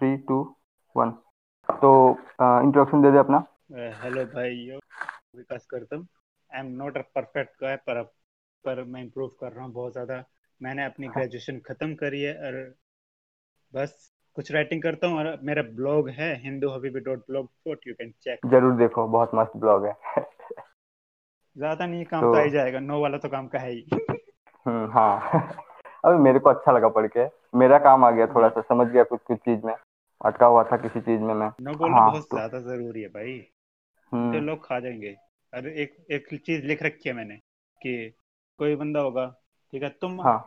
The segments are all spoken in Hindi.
थ्री टू वन तो इंट्रोडक्शन दे दे अपना। हेलो भाई यो Vikas करतम। I am not a perfect guy पर पर मैं इम्प्रूव कर रहा हूँ बहुत ज़्यादा। मैंने अपनी ग्रेजुएशन ख़त्म करी है और बस कुछ राइटिंग करता हूँ और मेरा ब्लॉग है Hindu Habibi dot blog dot you can check ज़रूर देखो बहुत मस्त ब्लॉग है। ज़्यादा नहीं काम तो, तो आ ही जाएगा नो वाला तो काम का है ही। हम्म हाँ। अभी मेरे को अच्छा लगा पढ़ के। मेरा काम आ गया थोड़ा सा समझ गया कुछ कुछ चीज़ में। अटका हुआ था किसी चीज़ में मैं। नो बोलना हाँ, बहुत तो, ज़्यादा ज़रूरी है भाई। हम्म। तो लोग खा जाएँगे। अरे एक एक चीज़ लिख रखी है मैंने कि कोई बंदा होगा ठीक है तुम हाँ.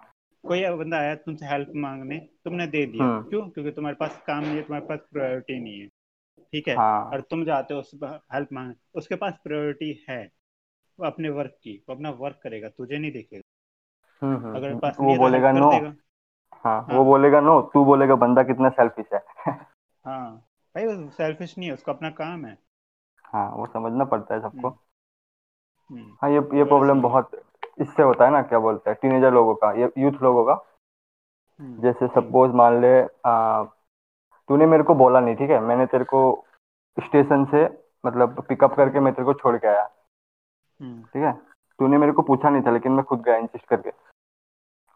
कोई बंदा आया तुमसे हेल्प मांगने तुमने दे दिया। हम्म। क्यों? क्योंकि तुम्हारे पास काम नहीं है तुम्हारे पास प्रायोरिटी नहीं है ठीक है? हाँ. और तुम जाते हो उस हेल्प मांगने उसके पास प्रायोरिटी है। वो अपने वर्क की वो अपना वर्क करेगा तुझे नहीं देखेगा। हम्म, हम्म, अगर पास वो तो बोलेगा नो हाँ, हाँ। वो बोलेगा नो तू बोलेगा बंदा कितना सेल्फिश है. हाँ भाई वो सेल्फिश नहीं है उसका अपना काम है। हाँ वो समझना पड़ता है सबको। हाँ ये ये प्रॉब्लम बहुत इससे होता है ना क्या बोलते हैं टीनेजर लोगों का ये यूथ लोगों का। हम्म, जैसे सपोज़ मान ले तूने मेरे को बोला नहीं ठीक है? मैंने तेरे को स्टेशन से मतलब पिकअप करके मैं तेरे को छोड़ के आया। हम्म। ठीक है? तूने मेरे को पूछा नहीं था लेकिन मैं खुद गया इंसिस्ट करके।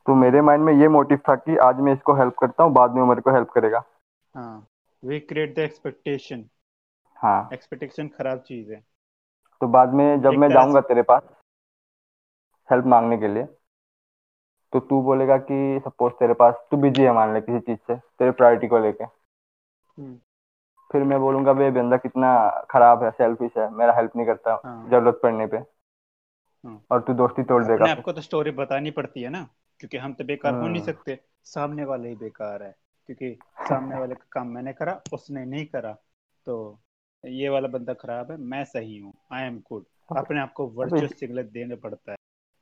तो मेरे माइंड में ये मोटिव था कि आज मैं इसको हेल्प करता हूँ बाद में वो मेरे को हेल्प करेगा। हाँ वी क्रिएट द एक्सपेक्टेशन हाँ। एक्सपेक्टेशन खराब चीज़ है। तो बाद में जब मैं जाऊँगा तेरे पास हेल्प मांगने के लिए तो तू बोलेगा कि सपोज़ तेरे पास तू बिज़ी है मान ले किसी चीज़ से तेरे प्रायोरिटी को लेके। हम्म। फिर मैं बोलूँगा वे बंदा कितना खराब है सेल्फिश है मेरा हेल्प नहीं करता हाँ। ज़रूरत पड़ने पे। हाँ। और तू दोस्ती तोड़ देगा। आपको तो स्टोरी बतानी पड़ती है ना। क्योंकि हम तो बेकार हो नहीं हाँ। सकते। सामने वाले ही बेकार है क्योंकि सामने वाले का काम मैंने करा उसने नहीं करा। तो ये वाला बंदा खराब है मैं सही हूँ आई एम गुड अपने आप को वर्चुअस सिग्नल देना पड़ता है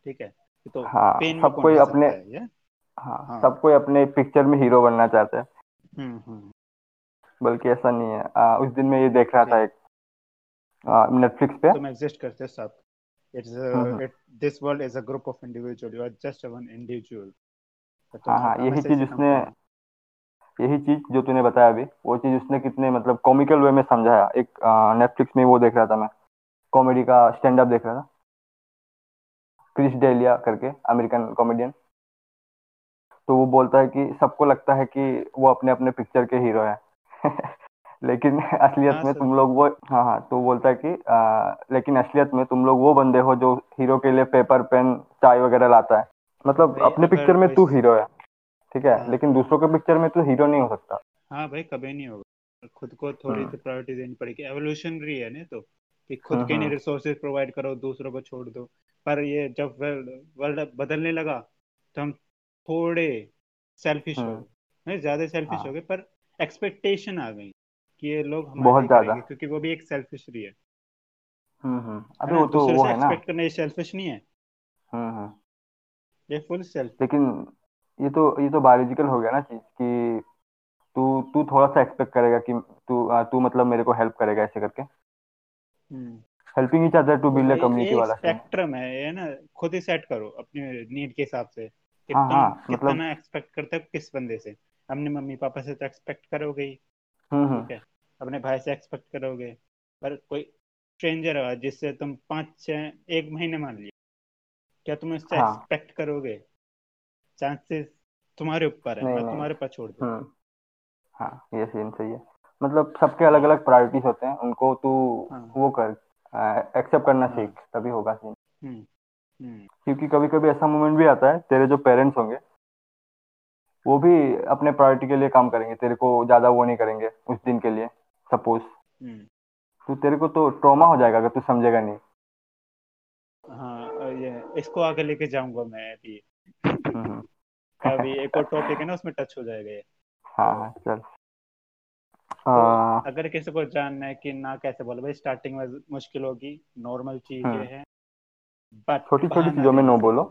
ठीक है? तो हाँ, सब कोई अपने हाँ, हाँ, सब कोई अपने पिक्चर में हीरो बनना चाहता है। हम्म, हम्म। बल्कि ऐसा नहीं है। आ, उस दिन में ये देख रहा था एक नेटफ्लिक्स पे। तुम एग्जिस्ट करते सब it's it this world is a group of individual you are just one individual हाँ हाँ यही चीज़ उसने यही चीज़ जो तूने बताया अभी वो चीज़ उसने कितने मतलब कॉमिकल वे में समझाया। एक नेटफ्लिक्स में वो देख रहा था मैं। कॉमेडी का स्टैंड अप देख रहा था। क्रिस डेलिया करके अमेरिकन कॉमेडियन तो वो बोलता है कि सबको लगता है कि वो अपने अपने पिक्चर के हीरो है। लेकिन असलियत हाँ, में तुम लोग वो हाँ हाँ तो बोलता है कि आ, लेकिन असलियत में तुम लोग वो बंदे हो जो हीरो के लिए पेपर पेन चाय वगैरह लाता है। मतलब अपने पिक्चर में तू हीरो है ठीक है? हाँ। लेकिन दूसरों के पिक्चर में तू हीरो नहीं हो सकता। हाँ भाई कभी नहीं होगा। खुद को थोड़ी सी प्रायोरिटी देनी पड़ेगी। एवोल्यूशनरी है ना तो कि खुद हाँ, के नहीं रिसोर्सेज प्रोवाइड करो दूसरों को छोड़ दो। पर ये जब वर्ल्ड बदलने लगा तो हम थोड़े सेल्फिश हो। गए। ज़्यादा सेल्फिश हो। गए पर एक्सपेक्टेशन आ गई। कि ये लोग बहुत ज़्यादा। क्योंकि वो भी एक सेल्फिश है हम्म हम्म। अबे वो तो वो है ना। एक्सपेक्ट करना ये सेल्फिश नहीं है। हम्म हम्म। ये फुल सेल्फ लेकिन ये तो ये तो बायोलॉजिकल हो गया ना चीज़ कि तू तू थोड़ा सा एक्सपेक्ट करेगा कि तू तू मतलब मेरे को हेल्प करेगा ऐसे करके। Helping each other to build a community वाला। स्पेक्ट्रम है ये ना। खुद ही सेट करो अपने नीड के हिसाब से। हाँ, तुम हाँ, कितना मतलब... एक्सपेक्ट करते हो किस बंदे से। अपने मम्मी पापा से तो एक्सपेक्ट करोगे ही। हम्म। ठीक है। अपने भाई से एक्सपेक्ट करोगे। पर कोई स्ट्रेंजर है जिससे तुम पाँच छः एक महीने मान लिया। क्या तुम उससे हाँ. एक्सपेक्ट करोगे? चांसेस तुम्हारे ऊपर है मैं तुम्हारे पास छोड़ दूँ। हम्म। हाँ ये सीन सही है। मतलब सबके अलग अलग प्रायोरिटीज होते हैं उनको तू हाँ. वो कर एक्सेप्ट करना हाँ. सीख तभी होगा सीन क्योंकि कभी कभी ऐसा मोमेंट भी आता है तेरे जो पेरेंट्स होंगे वो भी अपने प्रायोरिटी के लिए काम करेंगे तेरे को ज़्यादा वो नहीं करेंगे उस दिन के लिए। सपोज़ हम्म। तो तेरे को तो ट्रॉमा हो जाएगा अगर तू समझेगा नहीं। हाँ ये इसको आगे लेके जाऊँगा मैं अभी। हम्म, हम्म। अभी एक और टॉपिक है ना उसमें टच हो जाएगा ये। हाँ हाँ चल। तो अगर किसी को जानना है कि ना कैसे बोले भाई स्टार्टिंग में मुश्किल होगी नॉर्मल चीज़ें हैं बट छोटी छोटी चीज़ों में नो बोलो।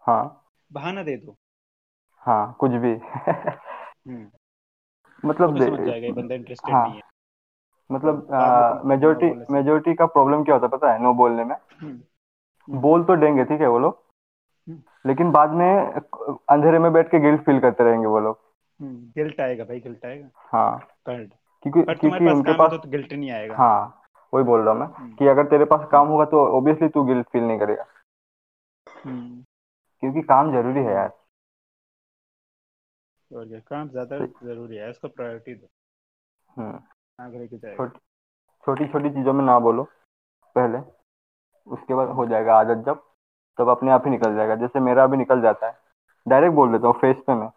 हाँ। बहाना दे दो। हाँ कुछ भी। मतलब बंदा इंटरेस्टेड हाँ, नहीं है। मतलब मेजोरिटी मेजोरिटी का प्रॉब्लम क्या होता है पता है? नो बोलने में। हम्म, हम्म। बोल तो देंगे ठीक है वो लोग। हम्म। लेकिन बाद में अंधेरे में बैठ के गिल्ट फील करते रहेंगे वो लोग। गिल्ट आएगा भाई गिल्ट आएगा। हाँ। क्योंकि क्योंकि उनके पास तो, तो गिल्ट नहीं आएगा। हाँ वही बोल रहा हूँ मैं हम्म। कि अगर तेरे पास काम होगा तो ऑब्वियसली तू गिल्ट फील नहीं करेगा। हम्म। क्योंकि काम ज़रूरी है यार। और क्या काम ज़्यादा ज़रूरी है इसको प्रायोरिटी दो। हम्म आगे लेके जाएगा छोटी छोटी चीज़ों में ना बोलो पहले। उसके बाद हो जाएगा आदत जब तब अपने आप ही निकल जाएगा। जैसे मेरा अभी निकल जाता है। डायरेक्ट बोल देता हूँ फेस पे मैं।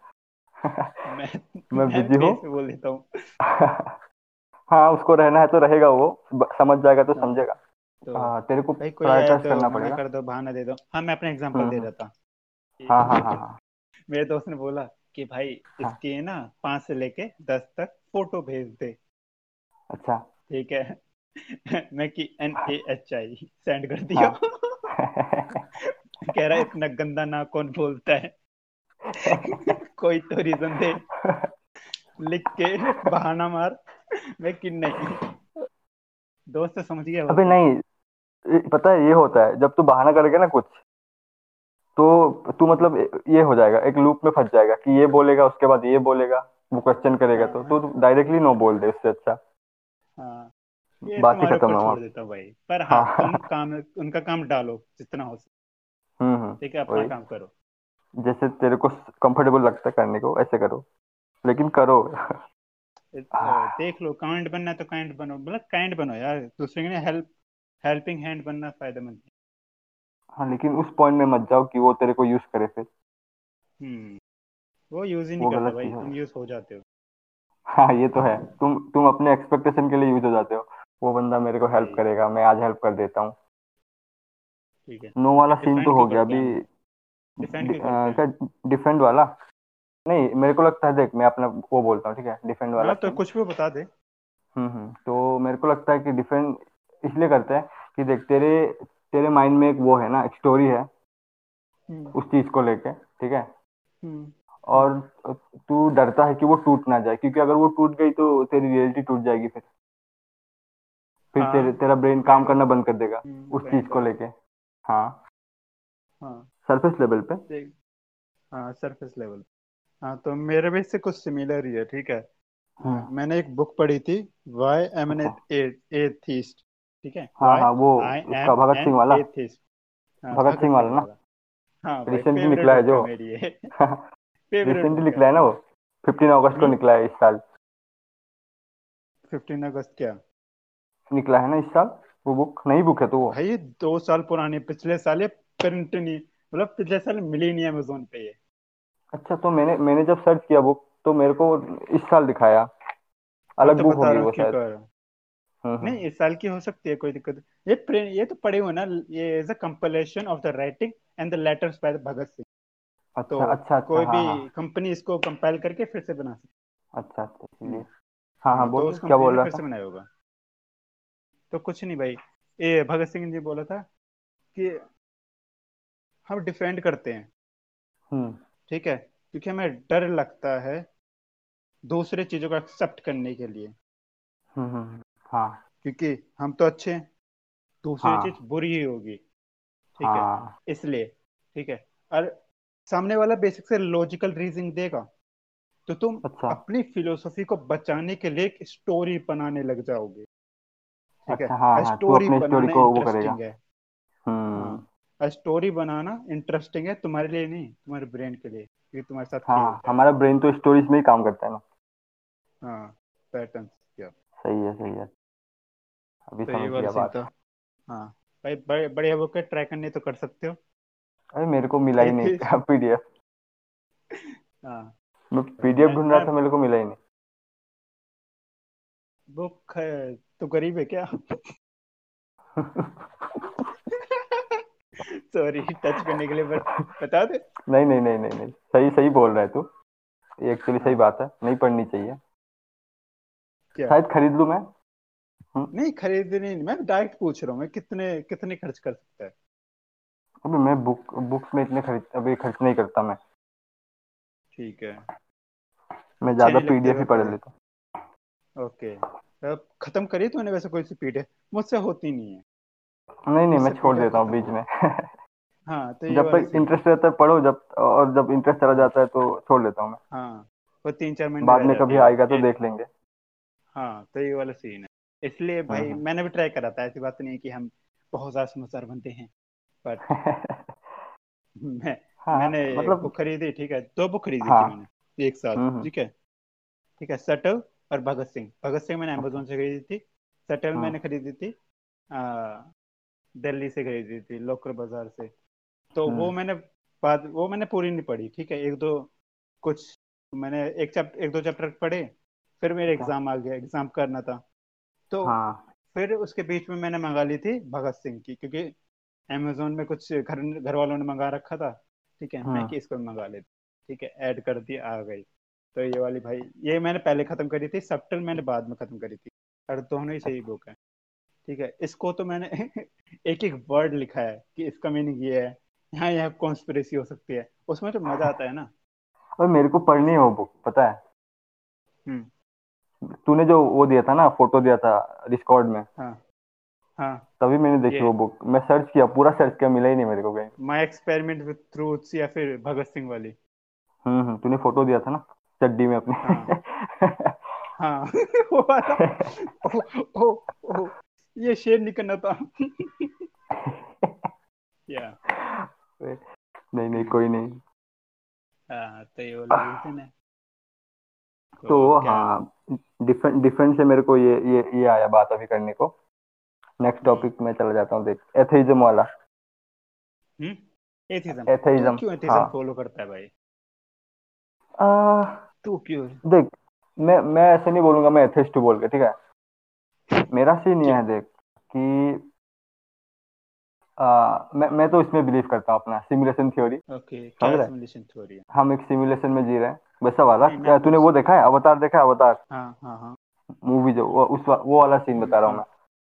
मैं मैं बिज़ी हूँ। बोल देता हूँ। हाँ उसको रहना है तो रहेगा वो। समझ जाएगा तो हाँ, समझेगा। तो हाँ तेरे को प्रायोरिटाइज तो करना पड़ेगा। कर दो बहाना दे दो। हाँ मैं अपना एग्जांपल हम्म, दे हम्म। रहा हाँ हाँ हाँ हाँ। मेरे दोस्त ने बोला कि भाई हाँ। इसकी ना पाँच से लेके दस तक फ़ोटो भेज दे। अच्छा। ठीक है? मैं कि N A H I send कर दिया। कह रहा है इतना गंदा ना कौन बोलता है? कोई तो रीजन दे। लिख के बहाना मार। मैं कि नहीं। दोस्त समझ गया अबे नहीं पता है ये होता है जब तू बहाना करेगा ना कुछ तो तू मतलब ये हो जाएगा एक लूप में फंस जाएगा कि ये बोलेगा उसके बाद ये बोलेगा वो क्वेश्चन करेगा तो हाँ। तू डायरेक्टली नो बोल दे उससे अच्छा। हाँ ही खत्म है हूँ भाई पर हाँ हाँ। तुम काम उनका काम डालो जितना हो सके। हम्म हम्म ठीक है अपना काम करो। जैसे तेरे को कंफर्टेबल लगता है करने को ऐसे करो। लेकिन करो। देख लो काइंड बनना तो काइंड बनो मतलब काइंड बनो यार दूसरे के लिए हेल्प हेल्पिंग हैंड बनना फ़ायदेमंद है लेकिन उस पॉइंट में मत जाओ कि वो तेरे को यूज़ करे फिर। हम्म। वो यूज़ ही नहीं करता भाई है। तुम यूज़ हो जाते हो। हाँ ये तो है। तुम तुम अपने एक्सपेक्टेशन के लिए यूज़ हो जाते हो। वो बंदा मेरे को हेल्प करेगा मैं आज हेल्प कर देता हूँ। ठीक है। नो वाला सीन तो हो गया अभी। डिफेंड हैं? वाला? नहीं मेरे को लगता है देख मैं अपना वो बोलता हूँ ठीक है? डिफेंड वाला हाँ तो कुछ भी बता दे। हम्म हम्म। तो मेरे को लगता है कि डिफेंड इसलिए करते हैं कि देख तेरे तेरे माइंड में एक वो है ना एक स्टोरी है हम्म। उस चीज़ को लेके ठीक है? हम्म। और तू डरता है कि वो टूट ना जाए क्योंकि अगर वो टूट गई तो तेरी रियलिटी टूट जाएगी फिर। फिर तेरे हाँ। तेरा ब्रेन काम करना बंद कर देगा हम्म, उस चीज़ को लेके। हाँ। हाँ। सरफेस लेवल पे? हाँ सरफेस लेवल हाँ तो मेरे भी इससे कुछ सिमिलर ही है ठीक है? मैंने एक बुक पढ़ी थी वाई एम एन अच्छा एथिस्ट ठीक है? हाँ हाँ वो उसका भगत एन सिंह वाला। हाँ भगत सिंह वाला ना? हाँ रिसेंटली निकला है है जो। रिसेंटली बुक निकला है। है ना वो? फिफ्टीन अगस्त को निकला है इस साल। फिफ्टीन अगस्त क्या? निकला है ना इस साल? वो बुक नई बुक है तो वो। भाई ये दो साल पुरानी पिछले साल ये प्रिंट नहीं मतलब पिछले साल मिली नहीं अमेजोन पे ये। अच्छा तो मैंने मैंने जब सर्च किया बुक तो मेरे को इस साल दिखाया। हाँ अलग तो बुक होगी हूँ वो शायद। हूँ हम्म नहीं इस साल की हो सकती है कोई दिक्कत ये ये तो पढ़े हुए ना ये is a compilation of the writing and the letters by Bhagat Singh तो अच्छा अच्छा अच्छा कोई हाँ भी हाँ। कंपनी इसको कंपाइल करके फिर से बना सकती अच्छा अच्छा है हाँ हाँ हाँ तो बोल क्या बोल रहा फिर से था? बनाया होगा। तो कुछ नहीं भाई ये भगत सिंह जी बोला था कि हम डिफेंड करते हैं। हम्म। ठीक है क्योंकि हमें डर लगता है दूसरे चीज़ों को एक्सेप्ट करने के लिए। हम्म हम्म, हम्म, हाँ। क्योंकि हम तो अच्छे हैं। दूसरी चीज़ हाँ बुरी ही होगी। ठीक है? हाँ। इसलिए ठीक है? और सामने वाला बेसिक से लॉजिकल रीजनिंग देगा। तो तुम अच्छा। अपनी फिलोसफी को बचाने के लिए एक स्टोरी बनाने लग जाओगे। ठीक अच्छा हाँ है हाँ तू स्टोरी स्टोरी बनाना को वो करेगा। इंटरेस्टिंग है। हम्म। स्टोरी बनाना इंटरेस्टिंग है तुम्हारे लिए नहीं तुम्हारे ब्रेन के लिए क्योंकि तुम्हारे साथ हाँ है। हमारा ब्रेन तो स्टोरीज में ही काम करता है ना। हाँ पैटर्न सही है सही है। अभी तो समझ गया बात। था हाँ। भाई बड़े बढ़िया बुक है ट्राई करने तो कर सकते हो। अरे मेरे को मिला ही नहीं Atheist- पीडीएफ हाँ। मैं पीडीएफ ढूंढ रहा था मेरे को मिला ही नहीं। बुक है तो गरीब है क्या? सॉरी टच करने के लिए बट बता दे। नहीं नहीं नहीं नहीं नहीं। सही सही बोल रहा है तू। ये एक्चुअली सही बात है। नहीं पढ़नी चाहिए। शायद खरीद लू मैं? हम्म, नहीं खरीद नहीं मैं डायरेक्ट पूछ रहा हूँ मैं कितने कितने खर्च कर सकता है? अबे मैं बुक बुक्स में इतने खरीद अभी खर्च नहीं करता मैं। ठीक है। मैं ज़्यादा पीडीएफ ही पढ़ लेता ओके। अब खत्म करिए तूने वैसे कोई सी है मुझसे होती नहीं है। नहीं नहीं मैं छोड़ पीडीएफ देता हूँ बीच में। हाँ तो जब तक इंटरेस्ट रहता है पढ़ो जब और जब इंटरेस्ट चला हाँ जाता है तो छोड़ देता हूँ मैं। हाँ वो तीन चार महीने बाद में कभी आएगा तो देख लेंगे। हाँ तो ये वाला सीन है। इसलिए हाँ, भाई हाँ। मैंने भी ट्राई करा था ऐसी बात नहीं है कि हम बहुत ज़्यादा समझदार बनते हैं बट मैं हाँ, मैंने मतलब बुक खरीदी ठीक है दो बुक खरीदी हाँ, थी मैंने एक साथ हम्म, हम्म। ठीक है ठीक है सटल और भगत सिंह भगत सिंह मैंने अमेजोन से खरीदी थी सटल हाँ। मैंने खरीदी थी दिल्ली से खरीदी थी लोकर बाज़ार से तो वो हम्म। मैंने बाद वो मैंने पूरी नहीं पढ़ी ठीक है एक दो कुछ मैंने एक चैप्टर एक दो चैप्टर पढ़े फिर मेरे एग्ज़ाम आ गया एग्ज़ाम करना था तो हाँ. फिर उसके बीच में मैंने मंगा ली थी भगत सिंह की क्योंकि अमेजोन में कुछ घर घर वालों ने मंगा रखा था ठीक है हाँ. मैं कि इसको मंगा लेती ठीक है ऐड कर दी आ गई तो ये वाली भाई ये मैंने पहले खत्म करी थी सबटल मैंने बाद में खत्म करी थी और दोनों ही सही बुक है ठीक है इसको तो मैंने एक एक वर्ड लिखा है कि इसका मीनिंग ये है यहाँ यह कॉन्स्पिरेसी हो सकती है उसमें तो मज़ा आता है ना और मेरे को पढ़नी है वो बुक पता है हम्म। तूने जो वो दिया था ना फ़ोटो दिया था डिस्कॉर्ड में। हाँ हाँ। तभी मैंने देखी वो बुक मैं सर्च किया पूरा सर्च किया मिला ही नहीं मेरे को कहीं। माय एक्सपेरिमेंट विद ट्रूथ्स या फिर भगत सिंह वाली। हम्म हम्म तूने फ़ोटो दिया था ना चड्डी में अपनी। हाँ, हाँ वो वाला। ओ, ओ, ओ, ये शेर निकलना था। या नहीं नहीं कोई नहीं। हाँ तो ये वाला है। तो हाँ डिफेंस डिफेंस से मेरे को ये ये ये आया बात अभी करने को। नेक्स्ट टॉपिक में चला जाता हूँ देख। एथेइज्म वाला। एथेइज्म एथेइज्म क्यों एथेइज्म फॉलो करता है भाई? आ, तू क्यों? देख मैं मैं ऐसे नहीं बोलूँगा मैं एथेइस्ट बोल के ठीक है? मेरा सीन ये है देख कि आ, मैं मैं तो इसमें बिलीव करता हूँ अपना simulation theory okay simulation theory हम एक सिमुलेशन में जी रहे हैं। वैसा वाला। क्या तूने वो देखा है? अवतार देखा है अवतार? हाँ हाँ हाँ। मूवी जो वो उस वो वाला सीन बता रहा हूँ मैं।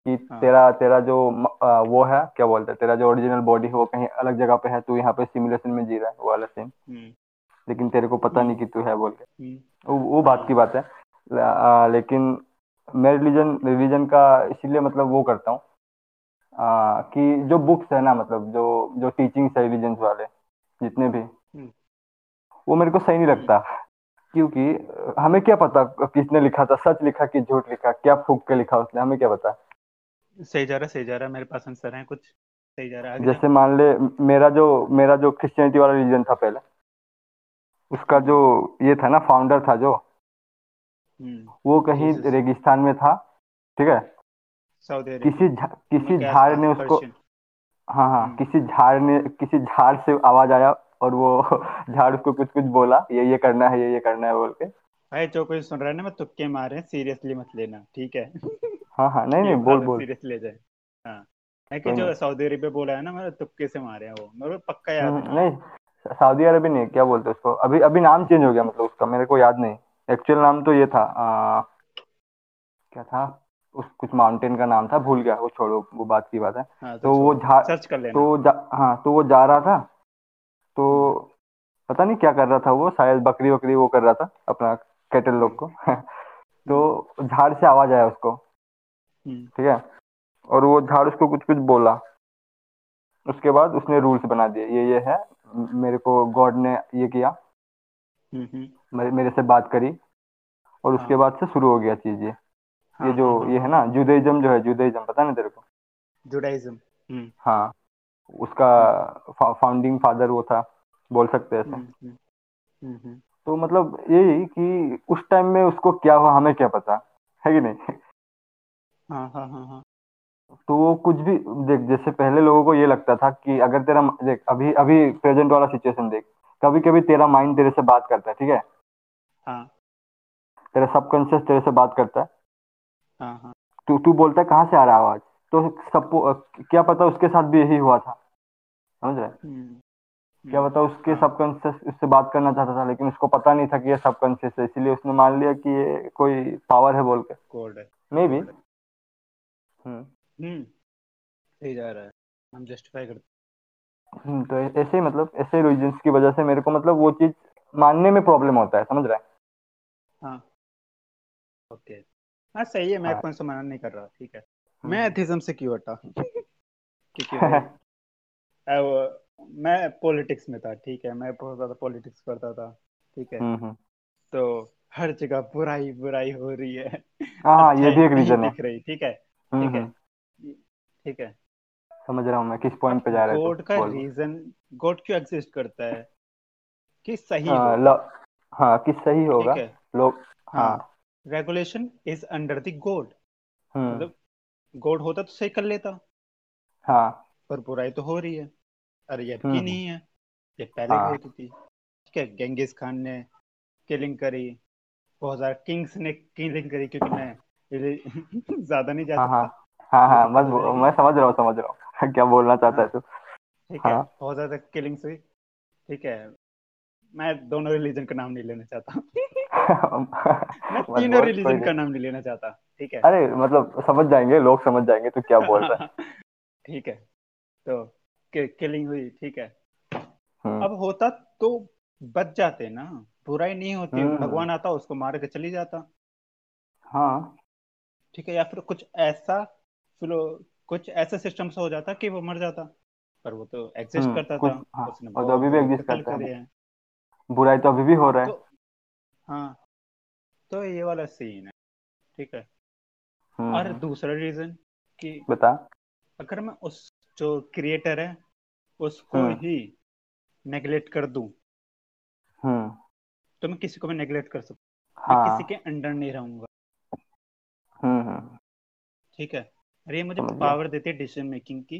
कि हाँ. तेरा तेरा जो आ, वो है क्या बोलते हैं? तेरा जो ओरिजिनल बॉडी है वो कहीं अलग जगह पे है तू यहाँ पे सिमुलेशन में जी रहा है वो वाला सीन हम्म। लेकिन तेरे को पता नहीं कि तू है बोल के। हम्म। वो, वो बात की बात है। आ, लेकिन मैं रिलीजन रिलीजन का इसीलिए मतलब वो करता हूँ कि जो बुक्स है ना मतलब जो जो टीचिंग्स है रिलीजन वाले जितने भी हम्म। वो मेरे को सही नहीं लगता। क्योंकि हमें क्या पता किसने लिखा था सच लिखा कि झूठ लिखा क्या फूक के लिखा उसने हमें क्या पता। सही जा रहा सही जा रहा मेरे पास आंसर है कुछ। सही जा रहा है जैसे मान ले मेरा जो मेरा जो क्रिश्चियनिटी वाला रिलीजन था पहले उसका जो ये था ना फाउंडर था जो हम्म, वो कहीं रेगिस्तान में था ठीक है? किसी झा, किसी झाड़ ने उसको हाँ हाँ हम्म। किसी झाड़ ने किसी झाड़ से आवाज़ आया और वो झाड़ उसको कुछ कुछ बोला ये ये करना है ये ये करना है बोल के। भाई जो कोई सुन रहा है ना मैं तुक्के मारे सीरियसली मत लेना ठीक है? हाँ हाँ नहीं नहीं बोल बोल। सीरियस ले जाए। हाँ है कि जो सऊदी अरेबिया बोला है ना मेरे तुक्के से मारे हैं वो मेरे को पक्का याद हम्म, है। नहीं सऊदी अरब नहीं क्या बोलते उसको? अभी अभी नाम चेंज हो गया मतलब उसका मेरे को याद नहीं। एक्चुअल नाम तो ये था आ, क्या था? उस कुछ माउंटेन का नाम था भूल गया वो छोड़ो वो बात की बात है। हाँ, तो, तो वो जा सर्च कर लेना। तो जा, हाँ तो वो जा रहा था तो पता नहीं क्या कर रहा था वो शायद बकरी वकरी वो कर रहा था अपना कैटल लोग को। तो झाड़ से आवाज़ आया उसको हम्म। ठीक है? और वो झाड़ उसको कुछ कुछ बोला। उसके बाद उसने रूल्स बना दिए। ये ये है मेरे को गॉड ने ये किया हम्म, हम्म। मेरे से बात करी और उसके हाँ। बाद से शुरू हो गया चीज़ ये। हाँ, ये जो हाँ, ये है ना जुदाइज्म जो है जुदाइज्म पता नहीं तेरे को? जुडाइज्म हाँ। उसका फाउंडिंग फादर वो था बोल सकते हैं तो मतलब यही कि उस टाइम में उसको क्या हुआ हमें क्या पता है कि नहीं? हाँ हाँ हाँ तो वो कुछ भी देख जैसे पहले लोगों को ये लगता था कि अगर तेरा देख अभी अभी प्रेजेंट वाला सिचुएशन देख कभी कभी तेरा माइंड तेरे से बात करता है ठीक है? हाँ। तेरा सबकॉन्शियस तेरे से बात करता है। हाँ हाँ। तू तू बोलता है कहाँ से आ रहा है आवाज़? तो सब क्या पता उसके साथ भी यही हुआ था। समझ रहे? हम्म, क्या हम्म। पता उसके सबकॉन्शियस हाँ। उससे बात करना चाहता था लेकिन उसको पता नहीं था कि ये सबकॉन्शियस है इसीलिए उसने मान लिया कि ये कोई पावर है बोल के। मे बी हम्म। सही जा रहा है। हम जस्टिफाई करते हम्म तो ऐसे ही मतलब ऐसे रीजंस की वजह से मेरे को मतलब वो चीज़ मानने में प्रॉब्लम होता है समझ रहा? है। हाँ ओके हाँ सही है मैं हाँ. कौन सा मना नहीं कर रहा ठीक है। मैं एथिज्म से क्यों हटा क्योंकि मैं पॉलिटिक्स में था ठीक है? मैं बहुत ज़्यादा पॉलिटिक्स करता था ठीक है? हम्म, हम्म। तो हर जगह बुराई बुराई हो रही है। हाँ हाँ ये भी एक रीजन है। दिख रही ठीक है? हम्म, ठीक है? हम्म, ठीक है? समझ रहा हूँ मैं किस पॉइंट पे जा रहे गॉड का रीजन गॉड क्यों एग्जिस्ट करता है? कि सही हाँ हो? हाँ किस सही होगा। है? लोग हाँ। हाँ। Regulation is under the god hmm. मतलब गॉड होता तो सही कर लेता। हाँ। पर बुराई तो हो रही है। अरे ये अब हम्म, नहीं है। ये पहले हाँ। भी होती थी। ठीक है गेंगिस खान ने किलिंग करी। बहुत सारे किंग्स ने किलिंग करी क्योंकि मैं ज़्यादा नहीं जा हाँ हाँ। हाँ हाँ हो मैं समझ रहा हूँ समझ रहा हूँ। क्या बोलना चाहता है हाँ तू? ठीक है हाँ। बहुत ज़्यादा किलिंग्स हुई। ठीक है मैं दोनों रिलीजन का नाम नहीं लेना चाहता। मैं तीनों रिलीजन का नाम नहीं लेना चाहता ठीक है? अरे मतलब समझ जाएँगे लोग समझ जाएँगे तू क्या बोल रहा है। ठीक है तो किलिंग हुई ठीक है। हम्म। अब होता तो बच जाते ना बुराई नहीं होती हम्म। भगवान आता उसको मार के चली जाता। हाँ। ठीक है या फिर कुछ ऐसा फिर कुछ ऐसा सिस्टम से हो जाता कि वो मर जाता पर वो तो एग्जिस्ट हम्म करता था हाँ उसने और तो अभी भी एग्जिस्ट करता करे है हैं। बुराई तो अभी भी हो रहा है। तो हाँ तो ये वाला सीन है ठीक है। हम्म और हम्म, दूसरा रीजन कि बता। अगर मैं उस जो क्रिएटर है उसको हम्म। ही नेग्लेक्ट कर दूँ हम्म। तो मैं किसी को भी नेग्लेक्ट कर सकता मैं हाँ। किसी के अंडर नहीं रहूँगा। ठीक है? अरे ये मुझे पावर देती है डिसीज़न मेकिंग की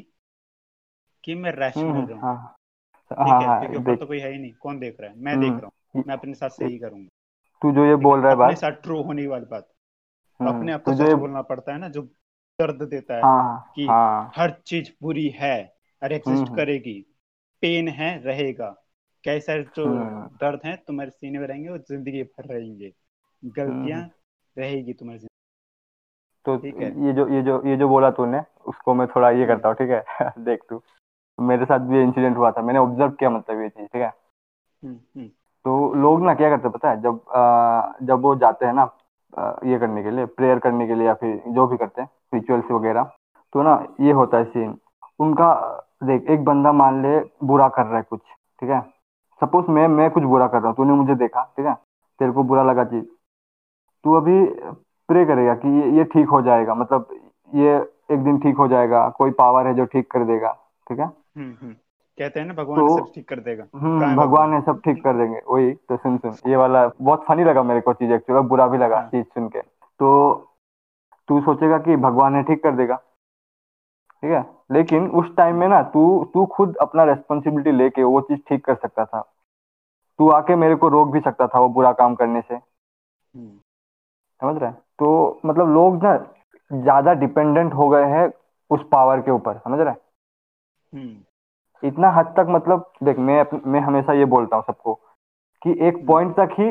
कि मैं रैशनल रहूँ हाँ ठीक हाँ? है हाँ क्योंकि तो कोई है ही नहीं कौन देख रहा है? मैं देख रहा हूँ। मैं अपने साथ सही करूँगा। तू जो ये बोल रहा है अपने बात। साथ ट्रू होने वाली बात। हम्म अपने आप को सच ये बोलना पड़ता है ना जो दर्द देता है हाँ कि हाँ। हर चीज़ बुरी है और हम्म एग्जिस्ट हम्म। करेगी। पेन है रहेगा। कैसा जो हम्म। दर्द है तुम्हारे सीने में रहेंगे वो ज़िंदगी भर रहेंगे। गलतियाँ हम्म, रहेगी तुम्हारी ज़िंदगी तो ये जो ये जो ये जो बोला तूने उसको मैं थोड़ा ये हम्म करता हूँ ठीक है? देख तू। मेरे साथ भी इंसिडेंट हुआ था। मैंने ऑब्ज़र्व किया मतलब ये चीज़ ठीक है? हम्म हम्म। तो लोग ना क्या करते पता है? जब आ, जब वो जाते हैं ना आ, ये करने के लिए प्रेयर करने के लिए या फिर जो भी करते हैं रिचुअल्स वगैरह तो ना ये होता है सीन उनका देख एक बंदा मान ले बुरा कर रहा है कुछ ठीक है? सपोज़ मैं मैं कुछ बुरा कर रहा हूँ तूने मुझे देखा ठीक है? तेरे को बुरा लगा चीज़। तू अभी प्रे करेगा कि ये, ये ठीक हो जाएगा मतलब ये एक दिन ठीक हो जाएगा कोई पावर है जो ठीक कर देगा ठीक है? हम्म हम्म। कहते हैं ना भगवान तो सब ठीक कर देगा। हम्म भगवान है सब ठीक कर देंगे। वही तो सुन सुन ये वाला बहुत फनी लगा मेरे को चीज़ एक्चुअली बुरा भी लगा हाँ। चीज़ सुन के। तो तू सोचेगा कि भगवान है ठीक कर देगा। ठीक है? लेकिन उस टाइम में ना तू तू खुद अपना रेस्पॉन्सिबिलिटी लेके वो चीज़ ठीक कर सकता था। तू आके मेरे को रोक भी सकता था वो बुरा काम करने से। हम्म। समझ रहे हैं? तो मतलब लोग ना ज़्यादा डिपेंडेंट हो गए हैं उस पावर के ऊपर। समझ रहे हैं? हम्म। इतना हद तक मतलब देख मैं मैं हमेशा ये बोलता हूँ सबको कि एक हम्म पॉइंट तक ही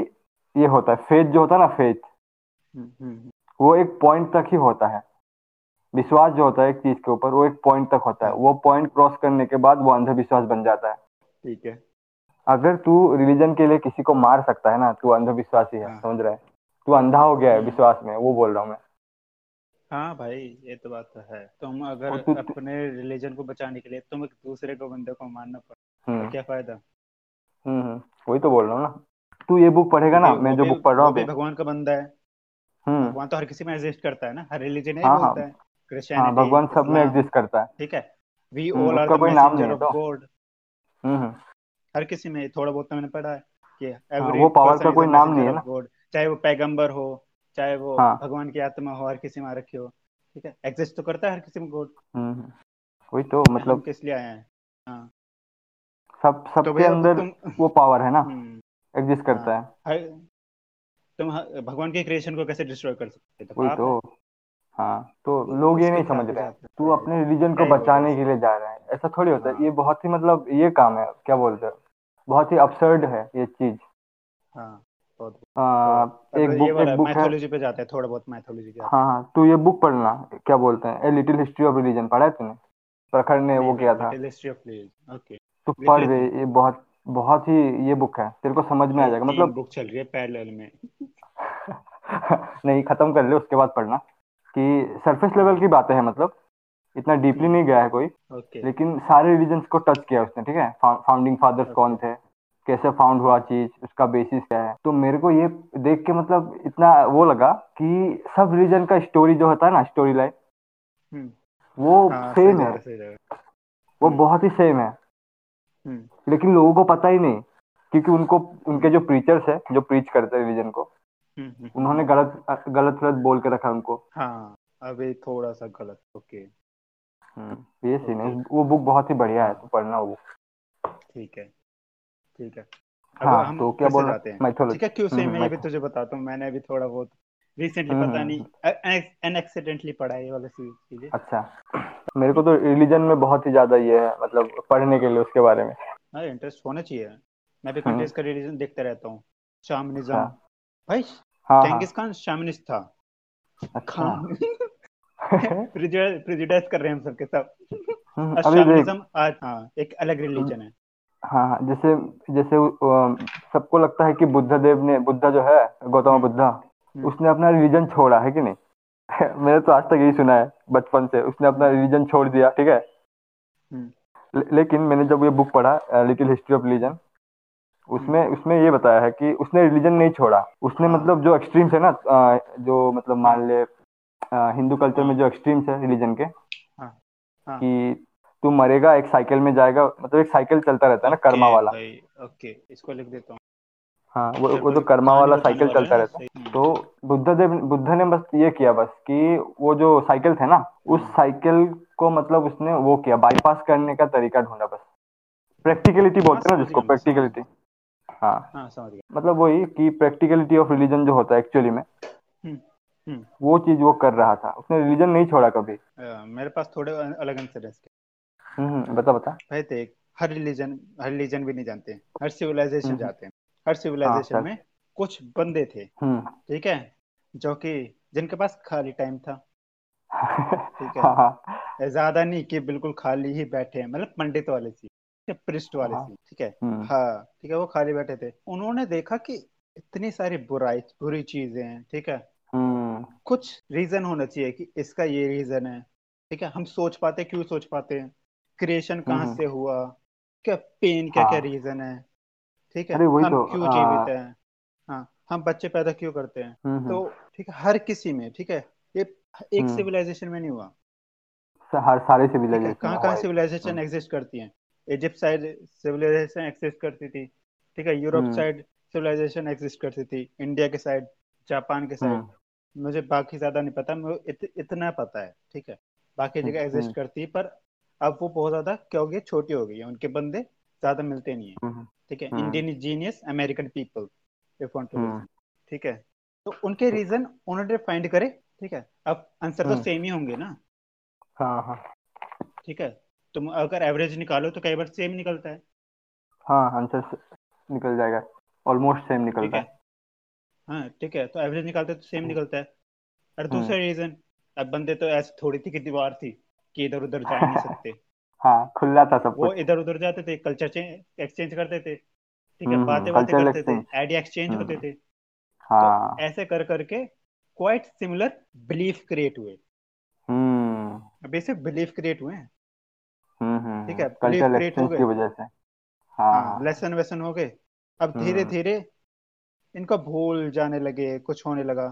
ये होता है। फेथ जो होता है ना फेथ हम्म हम्म वो एक पॉइंट तक ही होता है। विश्वास जो होता है एक चीज़ के ऊपर वो एक पॉइंट तक होता है। वो पॉइंट क्रॉस करने के बाद वो अंधविश्वास बन जाता है। ठीक है। अगर तू रिलीजन के लिए किसी को मार सकता है ना तू अंधविश्वासी है हाँ। समझ रहा है? तू अंधा हो गया है हम्म। विश्वास में वो बोल रहा हूँ मैं। हाँ भाई ये तो बात तो है। तुम अगर तू तू- अपने रिलीजन को बचाने के लिए तुम एक दूसरे को बंदे को मारना पड़ा तो हम्म क्या फ़ायदा? हम्म हम्म, वही तो बोल रहा हूँ ना। तू ये बुक पढ़ेगा ना मैं जो बुक पढ़ रहा हूँ भगवान का बंदा है। हम्म। भगवान तो हर किसी में एग्जिस्ट करता है ना हर रिलीजन यही हाँ हाँ बोलता है। हाँ। क्रिश्चियनिटी भगवान सब में एग्जिस्ट करता है। ठीक है? वी ऑल आर कोई नाम नहीं है ऑफ़ तो। गॉड हम्म, हर किसी में थोड़ा बहुत तो मैंने पढ़ा है कि हाँ एवरी वो पावर का कोई नाम नहीं है ना। चाहे वो पैगंबर हो चाहे वो हाँ। भगवान की आत्मा हो हर किसी में रखी हो ठीक है? एग्जिस्ट तो करता है हर किसी में गॉड हम्म हम्म, वही तो मतलब किस लिए आए हैं? हाँ। सब तो सबके भैया अंदर तुम वो पावर है ना? हम्म। एग्जिस्ट हाँ करता है। हर तुम भगवान के क्रिएशन को कैसे डिस्ट्रॉय कर सकते हो? तो वही तो। है। हाँ तो तो लोग ये नहीं समझ ही रहे। हैं? तू अपने रिलीजन को बचाने के लिए जा रहा है। ऐसा थोड़ी होता है। हाँ। ये बहुत ही मतलब ये काम है। क्या बोलते हैं? बहुत ही अपसर्ड है ये चीज़। हाँ। बहुत आ, तो एक बुक एक बुक मैथोलॉजी पे जाते हैं थोड़ा बहुत मैथोलॉजी के हाँ। हाँ तू ये बुक पढ़ना क्या बोलते हैं? A little history of religion पढ़ा है तूने? प्रखर ने वो किया था। हिस्ट्री ऑफ़ प्लेज ओके तू पढ़ हैं ये बहुत बहुत ही ये बुक है तेरे को समझ में आ जाएगा मतलब बुक चल रही है पैरेलल में। नहीं खत्म कर ले उसके बाद पढ़ना। कि सरफेस लेवल की बातें हैं मतलब। इतना डीपली हम्म। नहीं गया है कोई। ओके लेकिन सारे रिलीजन को टच किया उसने ठीक है? फाउंडिंग फादर्स कौन थे? कैसे फाउंड हुआ चीज़ उसका बेसिस क्या है। तो मेरे को ये देख के मतलब इतना वो लगा कि सब रिलीजन का स्टोरी जो होता है ना स्टोरी लाइन हम्म, वो हाँ सेम है। वो हम्म, बहुत ही सेम है। हम्म, लेकिन लोगों को पता ही नहीं क्योंकि उनको उनके जो प्रीचर्स है जो प्रीच करते हैं रिलीजन को उन्होंने गलत गलत गलत बोल के रखा उनको। हाँ अभी थोड़ा सा गलत ओके। ये सीन है। वो बुक बहुत ही बढ़िया है तो पढ़ना वो। ठीक है। ठीक है। हाँ हम तो क्या बोल रहे हैं। ठीक है क्यों से हम्म मैं ये भी तुझे बताता हूँ। मैंने अभी थोड़ा बहुत रिसेंटली पता हम्म, नहीं हम्म, अनएक्सीडेंटली पढ़ा है ये वाला सी- चीज़ें। अच्छा। मेरे को तो रिलीजन में बहुत ही ज़्यादा ये है मतलब पढ़ने के लिए उसके बारे में। हाँ इंटरेस्ट होना चाहिए। मैं भी कंट्रीज़ का रिलीजन देखते रहता हूँ। शामनिज्म अच्छा। भाई हाँ हाँ। चेंगिस खान शामनिस्ट था। अच्छा। प्रिजुडाइज कर रहे हैं हम सबके सब शामनिज्म आज हाँ एक अलग रिलीजन है। हाँ हाँ जैसे जैसे सबको लगता है कि बुद्ध देव ने बुद्धा जो है गौतम बुद्धा हम्म। उसने अपना रिलीजन छोड़ा है कि नहीं? मैंने तो आज तक यही सुना है बचपन से उसने अपना रिलीजन छोड़ दिया ठीक है? हम्म। ले, लेकिन मैंने जब ये बुक पढ़ा लिटिल हिस्ट्री ऑफ़ रिलीजन उसमें उसमें ये बताया है कि उसने रिलीजन नहीं छोड़ा। उसने हाँ। मतलब जो एक्सट्रीम्स है ना जो मतलब मान ले हिंदू कल्चर में जो एक्सट्रीम्स है रिलीजन के हाँ हाँ। कि तू मरेगा एक साइकिल में जाएगा मतलब एक साइकिल चलता रहता है ना कर्मा वाला। ओके इसको लिख देता हूँ। हाँ वो वो को तो कर्मा वाला साइकिल चलता रहता है। हम्म तो बुद्ध देव बुद्ध ने बस ये किया बस कि वो जो साइकिल थे ना उस हम्म। साइकिल को मतलब उसने वो किया बाईपास करने का तरीका ढूंढा बस। प्रैक्टिकलिटी हाँ बोलते हैं ना जिसको प्रैक्टिकलिटी हाँ। हाँ मतलब वही कि प्रैक्टिकलिटी ऑफ़ रिलीजन जो होता है एक्चुअली में हम्म हम्म। वो चीज़ वो कर रहा था। उसने रिलीजन नहीं छोड़ा कभी। मेरे पास थोड़े अलग आंसर है हम्म हम्म, बता बता। भाई देख हर रिलीजन हर रिलीजन भी नहीं जानते हर सिविलाइजेशन हम्म हम्म, जाते हैं। हर हाँ सिविलाइजेशन में कुछ बंदे थे हम्म। ठीक है जो कि जिनके पास खाली टाइम था। ठीक है। हाँ हाँ। ज़्यादा नहीं कि बिल्कुल खाली ही बैठे हैं मतलब पंडित वाले सी पृष्ठ वाले सी ठीक है। हम्म। हाँ ठीक है वो खाली बैठे थे। उन्होंने देखा कि इतनी सारी बुराई बुरी चीज़ें हैं ठीक है। हम्म। कुछ रीजन होना चाहिए कि इसका ये रीजन है ठीक है। हम सोच पाते क्यों सोच पाते हैं? क्रिएशन हम्म कहाँ हम्म, से हुआ? क्या पेन क्या क्या हाँ। रीजन है? ठीक है? हम तो क्यों जीवित हैं। हाँ? हम बच्चे पैदा क्यों करते हैं? हम्म तो ठीक है हर किसी में ठीक है? ये एक सिविलाइजेशन में नहीं हुआ। हर सारे है सिविलाइजेशन कहाँ कहाँ सिविलाइजेशन एग्जिस्ट करती हैं? इजिप्ट साइड सिविलाइजेशन एग्जिस्ट करती थी। ठीक है यूरोप साइड सिविलाइजेशन एग्जिस्ट करती थी। इंडिया के साइड जापान के साइड मुझे बाकी ज़्यादा नहीं पता मुझे इत, इतना पता है ठीक है? बाकी जगह एग्जिस्ट करती है पर अब वो बहुत ज़्यादा क्या हो गई छोटी हो गई है। उनके बंदे ज़्यादा मिलते नहीं है। हम्म ठीक है? हम्म। इंडिजीनियस अमेरिकन पीपल हम्म। ठीक है? तो उनके रीजन उन्होंने फाइंड करे। ठीक है? अब आंसर तो हम्म, सेम ही होंगे ना? हाँ हाँ। ठीक है? तुम अगर एवरेज निकालो तो कई बार सेम निकलता है। हाँ आंसर निकल जाएगा। ऑलमोस्ट सेम निकलता है? है। ठीक है। तो एवरेज निकालते तो सेम हम्म। निकलता है। और हम्म, दूसरा रीजन अब बंदे तो ऐसे थोड़ी थी कि दीवार थी। कि इधर उधर जा नहीं सकते। हाँ खुला था सब वो इधर उधर जाते थे कल्चर एक्सचेंज करते थे। ठीक है हम्म बातें बातें करते थे आइडिया एक्सचेंज होते हम्म। थे। तो हाँ ऐसे कर करके क्वाइट सिमिलर बिलीफ क्रिएट हुए। हम्म। बेसिक बिलीफ क्रिएट हुए हैं। हम्म हम्म ठीक है बिलीफ क्रिएट हो एक्सचेंज की गए। वजह से। हाँ हाँ। हाँ लेसन वेसन हो गए। अब धीरे धीरे इनका भूल जाने लगे कुछ होने लगा।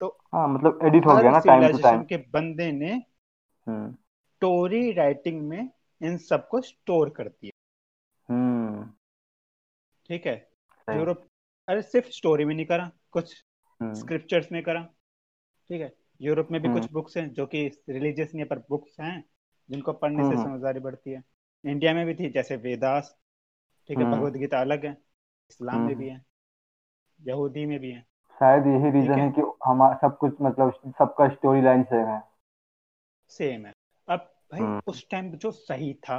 तो हाँ मतलब एडिट हो गया ना टाइम टू टाइम के बंदे ने हम्म। स्टोरी राइटिंग में इन सबको स्टोर करती है। हम्म। ठीक है? यूरोप अरे सिर्फ़ स्टोरी में नहीं करा कुछ हम्म। स्क्रिप्चर्स में करा। ठीक है? यूरोप में भी हम्म। कुछ बुक्स हैं जो कि रिलीजियस नहीं पर बुक्स हैं जिनको पढ़ने हम्म से हम्म। समझदारी बढ़ती है। इंडिया में भी थी जैसे वेदास। ठीक है? हम्म। भगवत गीता अलग है। इस्लाम में हम्म, भी है। यहूदी में भी है। शायद यही रीजन है? कि हमारा सब कुछ मतलब सबका स्टोरी लाइन सेम है। सेम है। भाई हम्म उस टाइम जो सही था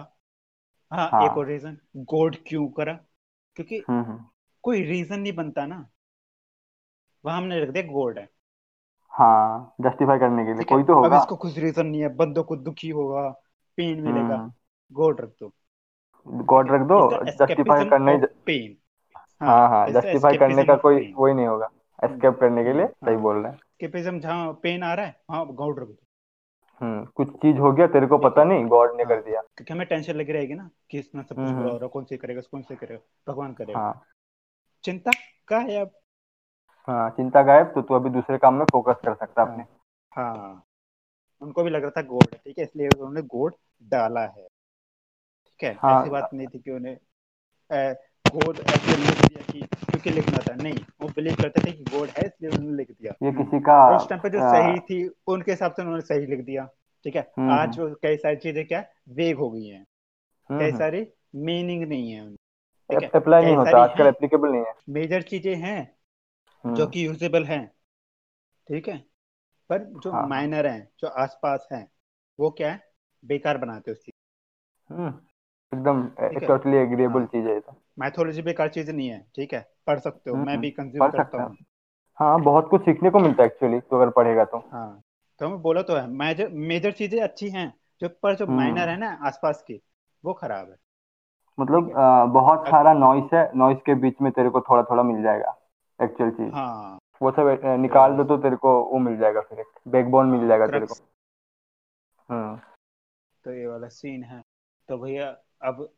हाँ हाँ। एक और हाँ रीजन गॉड क्यों करा? क्योंकि हम्म हम्म कोई रीजन नहीं बनता ना। वहाँ हमने रख दिया गॉड है। हाँ जस्टिफाई करने के लिए। है कोई तो अब होगा इसको कुछ रीजन नहीं है। बंदों को दुखी होगा पेन मिलेगा। हम्म गॉड रख दो गॉड है रख दो जस्टिफाई करने पेन हाँ हाँ हाँ जस्टिफाई करने का कोई वही नहीं होगा। हम्म। एस्केप करने के लिए हम्म सही हाँ बोल रहे हैं। एस्केपिज्म जहाँ पेन आ रहा है हाँ गॉड रख दो। हम्म कुछ चीज़ हो गया तेरे को पता नहीं गॉड ने हाँ, कर दिया। क्योंकि हमें टेंशन लगी रहेगी ना कि इसमें सब कुछ हम्म। हो रहा है कौन से करेगा कौन से करेगा भगवान करेगा हाँ। चिंता का है अब हाँ चिंता गायब तो तू अभी दूसरे काम में फोकस कर सकता अपने। हाँ। हाँ। उनको भी लग रहा था गोड ठीक है इसलिए उन्होंने गोल्ड डाला है। ठीक है हाँ। ऐसी बात नहीं थी कि उन्हें गोल्ड ऐसे लिख दिया कि क्योंकि लिखना था। नहीं वो बिलीव करते थे कि गोल्ड है इसलिए उन्होंने लिख दिया। ये किसी का उस टाइम पे जो सही थी उनके हिसाब से उन्होंने सही लिख दिया। ठीक है? हम्म, आज वो कई सारी चीज़ें क्या वेग हो गई हैं। हम्म, कई हम्म। सारी मीनिंग नहीं है अप्लाई नहीं होता आजकल एप्लीकेबल नहीं है। मेजर चीज़ें हैं हम्म, जो कि यूजेबल हैं। ठीक है? पर जो हाँ, हाँ। माइनर हैं जो आसपास हैं वो क्या है? बेकार बनाते उस चीज़ हम्म, एकदम टोटली एग्रीएबल हाँ। चीज़ है ये तो। मैथोलॉजी बेकार चीज़ नहीं है ठीक है? पढ़ सकते हो हम्म, मैं हम्म, भी कंज्यूम पढ़ करता सकते हूँ। हाँ। बहुत कुछ सीखने को मिलता है एक्चुअली तो अगर पढ़ेगा तो। हाँ तो हमें बोला तो है मेजर मेजर चीज़ें अच्छी हैं जो पर जो हम्म। माइनर है ना आसपास की वो खराब है। मतलब आ, बहुत सारा नॉइस है नॉइस के बीच में तेरे को थोड़ा थोड़ा मिल जाएगा एक्चुअल चीज़। हाँ। वो सब निकाल दो तो तेरे को वो मिल जाएगा फिर एक बैकबोन मिल जाएगा तेरे को। हम्म तो ये वाला सीन है। तो भैया अब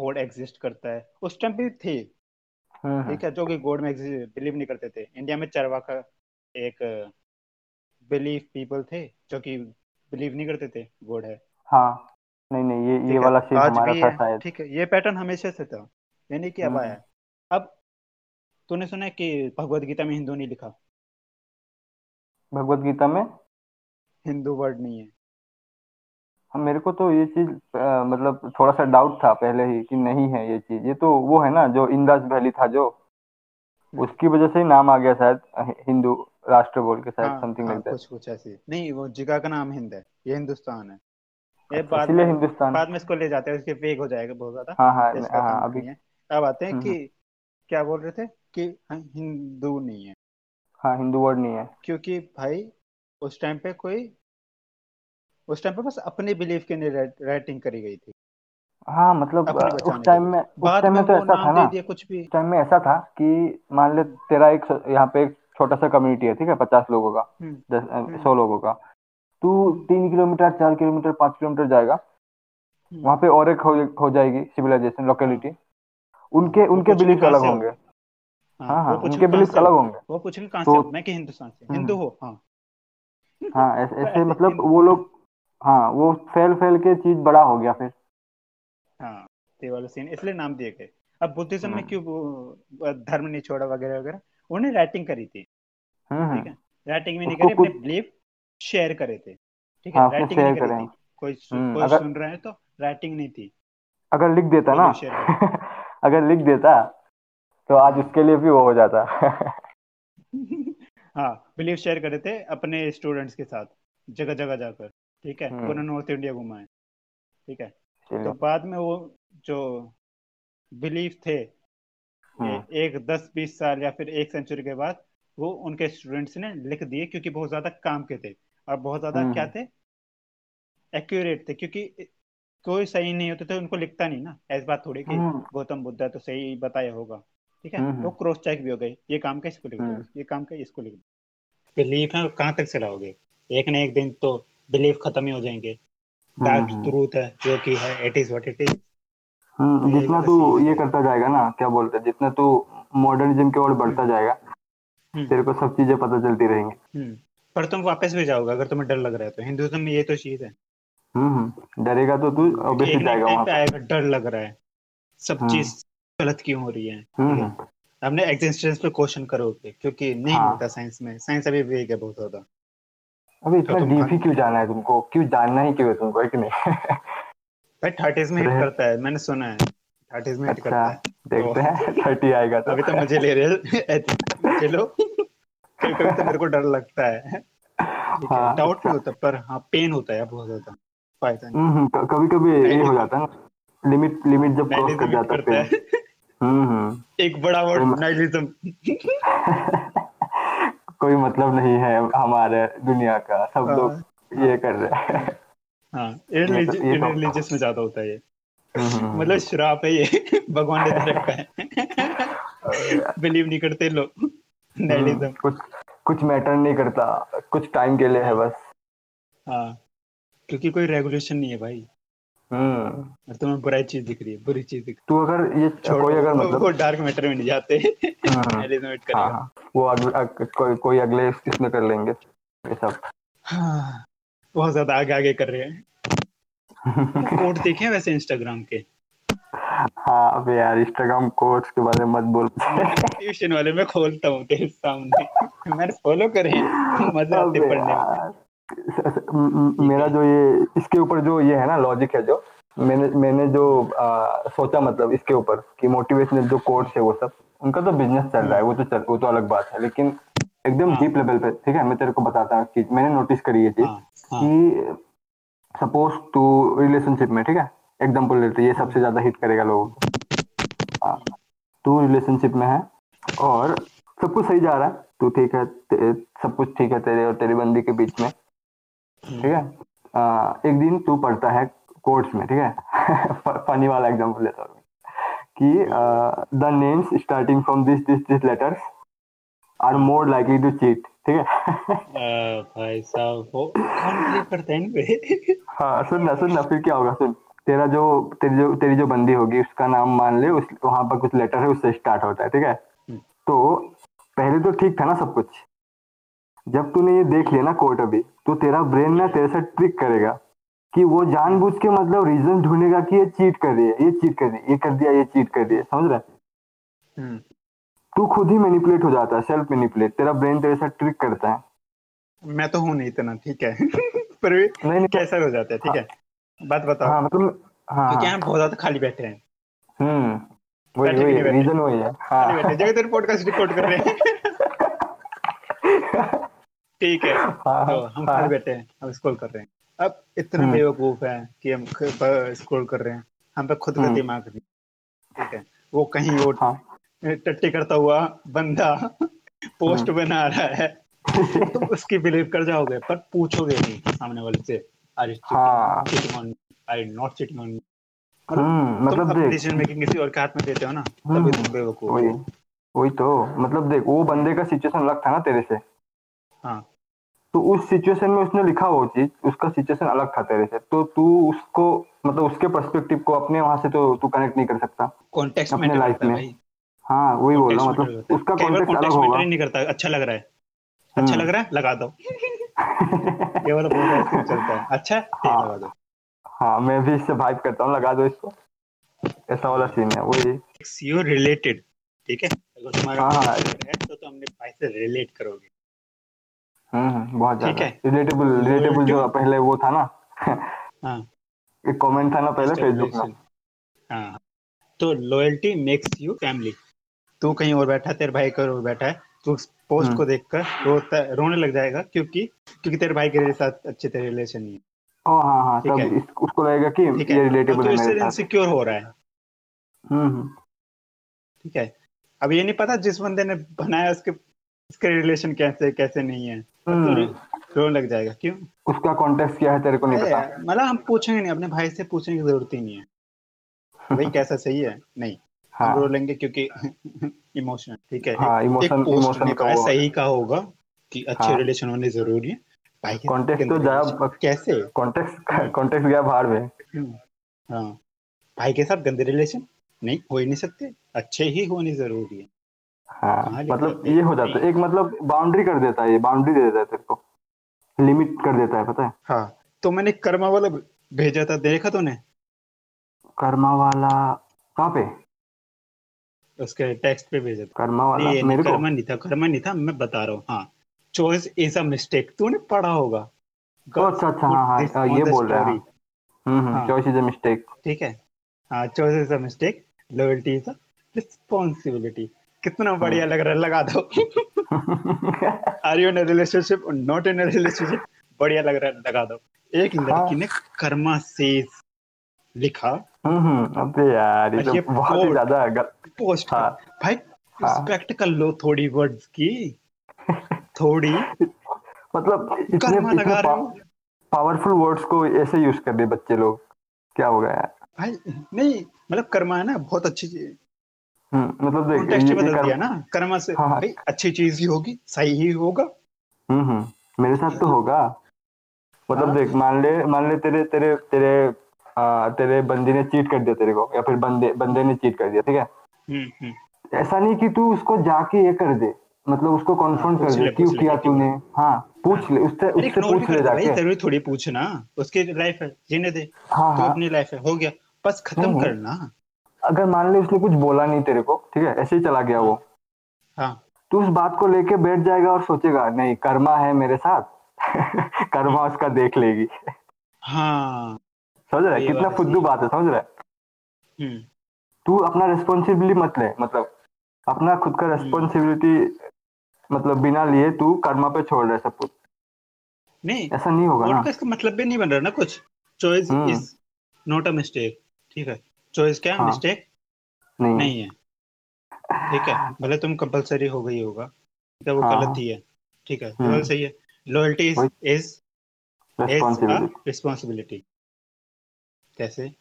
गॉड एग्जिस्ट करता है। उस टाइम भी थे। हम्म, हम्म, ठीक है जो कि गॉड में बिलीव नहीं करते थे। इंडिया में चरवाका एक बिलीव पीपल थे जो कि बिलीव नहीं करते थे गॉड है। हाँ। नहीं नहीं ये ये ठीक है वाला सीन आज हमारा था शायद। ठीक है ये पैटर्न हमेशा से था। ये नहीं कि अब हम्म, आया। अब तूने सुना है कि भगवत गीता में हिंदू नहीं लिखा? भगवत गीता में? हिंदू वर्ड नहीं है। मेरे को तो ये चीज़ मतलब थोड़ा सा डाउट था पहले ही कि नहीं है ये चीज़। ये तो वो है ना जो इंदस वैली था जो हम्म। उसकी वजह से ही नाम आ गया शायद हिंदू राष्ट्र बोल के शायद समथिंग हाँ लाइक दैट कुछ कुछ ऐसी। नहीं वो जगह का नाम हिंद है ये हिंदुस्तान है। ये बाद इसीलिए में हिंदुस्तान। बाद में इसको ले जाते हैं उसके वेग हो जाएगा बहुत ज़्यादा। हाँ हाँ हाँ अभी है। अब आते हैं हम्म, कि क्या बोल रहे थे? कि हाँ, हिंदू नहीं है। हाँ हिंदू वर्ड नहीं है। क्योंकि भाई उस टाइम पे कोई उस टाइम पे बस अपने बिलीफ के लिए राइटिंग करी गई थी। हाँ मतलब उस टाइम में उस टाइम में तो ऐसा था ना दिया कुछ भी। टाइम में ऐसा था कि मान ले तेरा एक यहाँ पे एक छोटा सा कम्युनिटी है ठीक है पचास लोगों का हम्म, दस हम्म। सौ लोगों का। तू। तीन किलोमीटर चार किलोमीटर पाँच किलोमीटर जाएगा हम्म। वहाँ पे और एक हो, हो जाएगी सिविलाइजेशन लोकेलिटी उनके हाँ, वो उनके पूछेंगे बिलीफ अलग होंगे। हाँ, हाँ हाँ उनके बिलीफ अलग होंगे। वो पूछेंगे कहाँ तो- से मैं कि हिंदुस्तान से। हिंदू हो हाँ। हाँ ऐसे, मतलब वो लोग हाँ वो फैल फैल के चीज़ बड़ा हो गया फिर। हाँ ये वाला सीन इसलिए नाम दिए गए अब बुद्धिज्म में हम्म। क्यों धर्म नहीं छोड़ा वगैरह वगैरह? उन्होंने राइटिंग करी थी। हम्म ठीक है? राइटिंग भी नहीं करी अपने बिलीफ शेयर करे थे। ठीक है? हाँ, राइटिंग नहीं करी थी। कोई हम्म, कोई सुन रहा है तो राइटिंग नहीं थी। अगर लिख देता ना। अगर लिख देता तो आज उसके लिए भी वो हो जाता। हाँ बिलीव शेयर करे थे अपने स्टूडेंट्स के साथ जगह जगह जाकर। ठीक है हम्म। पूरा नॉर्थ इंडिया घुमा है। ठीक है। तो बाद में वो जो बिलीफ थे हम्म, एक दस बीस साल या फिर एक सेंचुरी के बाद वो उनके स्टूडेंट्स ने लिख दिए क्योंकि बहुत ज़्यादा काम के थे। और बहुत ज़्यादा हम्म। क्या थे? एक्यूरेट थे क्योंकि कोई सही नहीं होते थे उनको लिखता नहीं ना। ऐसी बात थोड़ी कि हम्म। गौतम बुद्ध तो सही बताया होगा ठीक है? हम्म, वो क्रॉस चेक भी हो गए ये काम का इसको लिख दो हम्म। ये काम का इसको लिख दो बिलीफ है कहाँ तक चलाओगे? एक ना एक दिन तो बिलीफ खत्म ही हो जाएँगे। डार्क हम्म। ट्रूथ है जो कि है it is what it is hmm, जितना तू ये करता जाएगा ना क्या बोलते हैं जितना तू मॉडर्निज्म की ओर बढ़ता जाएगा हम्म। तेरे को सब चीज़ें पता चलती रहेंगी। हम्म। पर तुम वापस भी जाओगे अगर तुम्हें डर लग रहा है तो। हिंदुज्म में ये तो चीज़ है। हम्म हम्म, डरेगा तो तू ऑब्वियसली जाएगा वहाँ पे आएगा डर लग रहा है। सब हम्म। चीज़ गलत क्यों हो रही है? हम्म, है। हम्म। हमने एग्जिस्टेंस पे क्वेश्चन करोगे क्योंकि नहीं हाँ। होता साइंस में। साइंस अभी वेग है बहुत ज़्यादा। अबे इतना तुम डीप ही क्यों जाना है तुमको? क्यों जानना ही क्यों है तुमको है कि नहीं? भाई थर्टीज में हिट करता है मैंने सुना है। थर्टीज में हिट अच्छा करता है। देखते हैं थर्टी आएगा तो। अभी तो मज़े ले रहे हैं। चलो कभी कभी तो मेरे को डर लगता है। हाँ, डाउट अच्छा। नहीं होता पर हाँ पेन होता है बहुत ज़्यादा। हम्म, हम्म, कभी कभी ये हो जाता है लिमिट लिमिट जब क्रॉस कर जाता है है। हम्म एक बड़ा वर्ड हम्म। कोई मतलब नहीं है हमारे दुनिया का सब हाँ, लोग ये कर रहे हैं। हाँ ये तो- तो- रिलीजियस में ज़्यादा होता है ये। हम्म, मतलब श्राप है ये भगवान ने रखा है। बिलीव नहीं करते लोग। हम्म, कुछ कुछ मैटर नहीं करता कुछ टाइम के लिए है बस। हाँ क्योंकि कोई रेगुलेशन नहीं है भाई। और तुम्हें बुराई चीज़ दिख रही है बुरी चीज़ दिख तू अगर ये कोई अगर मतलब वो डार्क मैटर में नहीं जाते। हाँ, एलिमिनेट हाँ हाँ। वो अग, अग, कोई कोई अगले इसमें कर लेंगे ये सब। हाँ। बहुत ज़्यादा आगे आगे कर रहे हैं। कोड देखे वैसे इंस्टाग्राम के? हाँ अबे यार इंस्टाग्राम कोड्स के बारे में मत बोल। ट्यूशन वाले में खोलता हूँ तेरे सामने। मैंने फॉलो करे मज़ा आते पढ़ने म- मेरा जो ये इसके ऊपर जो ये है ना लॉजिक है जो मैंने मैंने जो आ, सोचा मतलब इसके ऊपर कि मोटिवेशनल जो कोर्स है वो सब उनका तो बिज़नेस चल रहा है वो तो चल वो तो अलग बात है लेकिन एकदम हाँ। डीप लेवल पे ठीक है मैं तेरे को बताता हूँ कि मैंने नोटिस करी ये चीज़ हाँ हाँ। कि सपोज़ तू रिलेशनशिप में ठीक है एग्ज़ाम्पल लेते हैं, ये सबसे ज़्यादा हिट करेगा लोगों को। हाँ, तू रिलेशनशिप में है और सब कुछ सही जा रहा है तू ठीक है सब कुछ ठीक है तेरे और तेरी बंदी के बीच में ठीक है? एक दिन तू पढ़ता है कोर्ट्स में ठीक है? फनी वाला एग्ज़ाम्पल लेता हूँ कि the names starting from this this this letters are more likely to cheat ठीक है? भाई साहब वो करता है हाँ सुन ना सुन ना फिर क्या होगा सुन। तेरा जो तेरी जो तेरी जो बंदी होगी उसका नाम मान ले उस वहाँ पर कुछ लेटर है उससे स्टार्ट होता है ठीक है? हम्म। तो पहले तो ठीक था ना सब कुछ? जब तूने ये देख लिया ना कोर्ट अभी तो तेरा ब्रेन ना तेरे साथ ट्रिक करेगा कि वो जानबूझ के मतलब रीजन ढूंढेगा कि ये चीट कर रही है ये चीट कर रही है ये कर दिया ये चीट कर रही है समझ रहा है? हम्म, तू खुद ही मैनिपुलेट हो जाता है सेल्फ मैनिपुलेट तेरा ब्रेन तेरे साथ ट्रिक करता है। मैं तो हूँ नहीं इतना ठीक है? पर भी नहीं नहीं। कैसा हो जाता है ठीक है? बात बताओ। हाँ मतलब हाँ। क्योंकि हाँ हम बहुत ज़्यादा खाली बैठे हैं। हम्म वही वही रीजन वही है हाँ। बैठे जगह तेरे पॉडकास्ट रिकॉर्ड कर रहे हैं। ठीक है। हाँ, तो हम हाँ। बैठे हैं हम स्क्रॉल कर रहे हैं। अब इतना हम्म। बेवकूफ़ है कि हम स्क्रॉल कर रहे हैं। हम पे खुद का। दिमाग नहीं। ठीक है। वो कहीं वो हाँ। टट्टी करता हुआ बंदा पोस्ट। बना रहा है। तुम उसकी बिलीव कर जाओगे पर पूछोगे नहीं सामने वाले से हाँ। I not cheating on hmm मतलब देख। डिसीज़न मेकिंग किसी और के हाथ में देते हो ना हम्म, तभी तुम बेवकूफ़ वही वही तो मतलब देख वो बंदे का सिचुएशन अलग था ना तेरे से। हाँ। तो उस सिचुएशन में उसने लिखा वो चीज़ उसका सिचुएशन अलग था तेरे से। तो तू उसको मतलब उसके पर्सपेक्टिव को अपने वहाँ से तो तू कनेक्ट नहीं कर सकता। कॉन्टेक्स्ट अपने लाइफ में। हाँ वही बोल रहा हूँ मतलब उसका कॉन्टेक्स्ट अलग होगा। नहीं करता अच्छा लग रहा है। अच्छा। लग रहा है? लगा दो। ये वाला बहुत ही चलता है। अच्छा हाँ। लगा दो। हाँ मैं भी इससे भाइब करता हूँ लगा दो इसको। ऐसा वाला सीन है वही। सीओ रिलेटेड ठीक है? अगर तुम्हारा हाँ। है तो तुम अपने भाई से रिलेट करोगे। हम्म हम्म, बहुत ठीक है। रिलेटेबल रिलेटेबल जो पहले वो था ना। हाँ। एक कमेंट था ना पहले फेसबुक में। हाँ। तो लॉयल्टी मेक्स यू फैमिली तू कहीं और बैठा है तेरे भाई कहीं और बैठा है तू पोस्ट हम्म। को देखकर रोता रोने लग जाएगा क्योंकि क्योंकि तेरे भाई के साथ अच्छे तेरे रिलेशन नहीं है। ओ हाँ हाँ तब उसको लगेगा कि ठीक ये है। रिलेटेबल तो है इससे मेरे साथ। हो रहा है। हम्म ठीक है। अब ये नहीं पता जिस बंदे ने बनाया उसके उसके रिलेशन कैसे कैसे नहीं है। तो रोने लग जाएगा क्यों? उसका कॉन्टेक्स्ट क्या है तेरे को नहीं पता। मतलब हम पूछेंगे नहीं अपने भाई से पूछने की ज़रूरत ही नहीं है। भाई कैसा सही है? नहीं हम हाँ। रो लेंगे क्योंकि इमोशन ठीक है? हाँ, एक पोस्ट का कहा सही का होगा कि अच्छे हाँ। रिलेशन होने ज़रूरी है। भाई के Context तो जाया- कैसे? कॉन्टेक्स्ट कॉन्टेक्स्ट गया बाहर में। हाँ। भाई के साथ गंदे रिलेशन नहीं हो ही नहीं सकते। अच्छे ही होने ज़रूरी है। हाँ मतलब ये हो जाता है। एक मतलब बाउंड्री कर देता है ये बाउंड्री दे देता है तेरे को। लिमिट कर देता है पता है? हाँ। तो मैंने कर्मा वाला भेजा था देखा तूने? कर्मा वाला कहाँ पे? उसके टेक्स्ट पे भेजा था। कर्मा वाला नहीं, मेरे को? नहीं था कर्मा नहीं था मैं बता रहा हूँ हाँ। चॉइस इज़ अ मिस्टेक तूने पढ़ा होगा। अच्छा अच्छा हाँ हाँ हाँ, ये बोल रहा है हम्म हाँ। चॉइस इज़ अ मिस्टेक ठीक है। हाँ choice is a mistake loyalty is a responsibility कितना हाँ। बढ़िया लग रहा है लगा दो are you in relationship not in relationship बढ़िया लग रहा है लगा दो एक हाँ। लड़की ने कर्मा से लिखा हम्म हम्म, अबे यार ये तो बहुत ही ज़्यादा. पोस्ट हाँ। भाई हाँ। रिस्पेक्ट कर लो थोड़ी वर्ड्स की थोड़ी मतलब इतने इतने लगा रहे पावरफुल वर्ड्स को ऐसे यूज़ कर दे बच्चे लोग क्या हो गया यार भाई नहीं मतलब कर्मा है ना बहुत अच्छी चीज़ मतलब देख ये- ये बदल कर- दिया ना कर्मा से। हाँ, हाँ। भाई अच्छी चीज़ ही होगी सही ही होगा। हम्म हम्म, मेरे साथ तो होगा। मतलब हाँ। देख मान ले मान ले तेरे तेरे तेरे आ, तेरे बंदे ने चीट कर दिया तेरे को या फिर बंदे बंदे ने चीट कर दिया ठीक है? हम्म हम्म। ऐसा नहीं कि तू उसको जाके ये कर दे मतलब उसको हाँ कॉन्फ्रंट कर दे क्यों किया तूने। हाँ पूछ हाँ ले उससे उससे पूछ ले जाके। ज़रूरी थोड़ी पूछना। उसकी लाइफ है जीने दे। हाँ तो हाँ। अपनी लाइफ है हो गया। बस खत्म करना। अगर मान ले उसने कुछ बोला नहीं तेरे को ठीक है? ऐसे ही चला गया हाँ वो। हाँ। तू उस बात को लेके बैठ जाएगा और सोचेगा नहीं कर्मा है मेरे साथ। कर्मा उसका देख लेगी। हाँ। समझ रहा है? कितना फुद्दू बात है समझ रहा है? हम्म। तू अपना रिस्पॉन्सिबिलिटी मत ले मतलब अपना खुद का हम्म। रिस्पॉन्सिबिलिटी मतलब बिना लिए तू कर्मा पे छोड़ रहे सब कुछ। नहीं ऐसा नहीं होगा ना। पॉडकास्ट का मतलब भी नहीं बन रहा ना कुछ। Choice hmm. Is not a mistake ठीक है? चॉइस क्या हाँ? मिस्टेक नहीं। नहीं है। ठीक है। भले तुम कंपलसरी हो गई होगा। ठीक है वो हाँ। गलत हाँ ही। ठीक है ये हम्म सही है। लॉयल्टी इज़ इज़ रिस्पॉन्सिबिलिटी कैसे?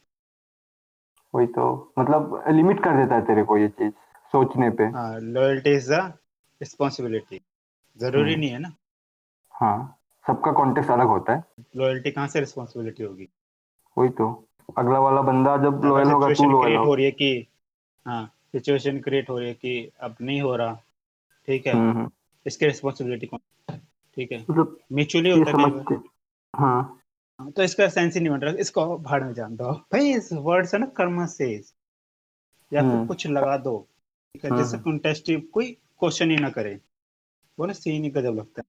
वही तो। मतलब लिमिट कर देता है तेरे को ये चीज़ सोचने पे। हाँ लॉयल्टी इज़ अ रिस्पॉन्सिबिलिटी ज़रूरी हम्म। नहीं है ना? हाँ। सबका कॉन्टेक्स्ट अलग होता है। लॉयल्टी कहाँ से रिस्पॉन्सिबिलिटी होगी? वही तो। अगला वाला बंदा जब लॉयल होगा तू लॉयल क्रिएट हो। रही है कि हाँ सिचुएशन क्रिएट हो रही है कि अब नहीं हो रहा ठीक है? हम्म हम्म। इसकी रिस्पॉन्सिबिलिटी कौन ठीक है? मतलब म्यूचुअली होता है हाँ। हाँ, तो इसका सेंस ही नहीं बन रहा। इसको भाड़ में जान दो। भाई इस वर्ड से ना कर्म से या फिर हम्म। कुछ लगा दो ठीक है? हम्म। कंटेस्टिव कोई क्वेश्चन ही ना करे। वो ना सीन ही गजब लगता है।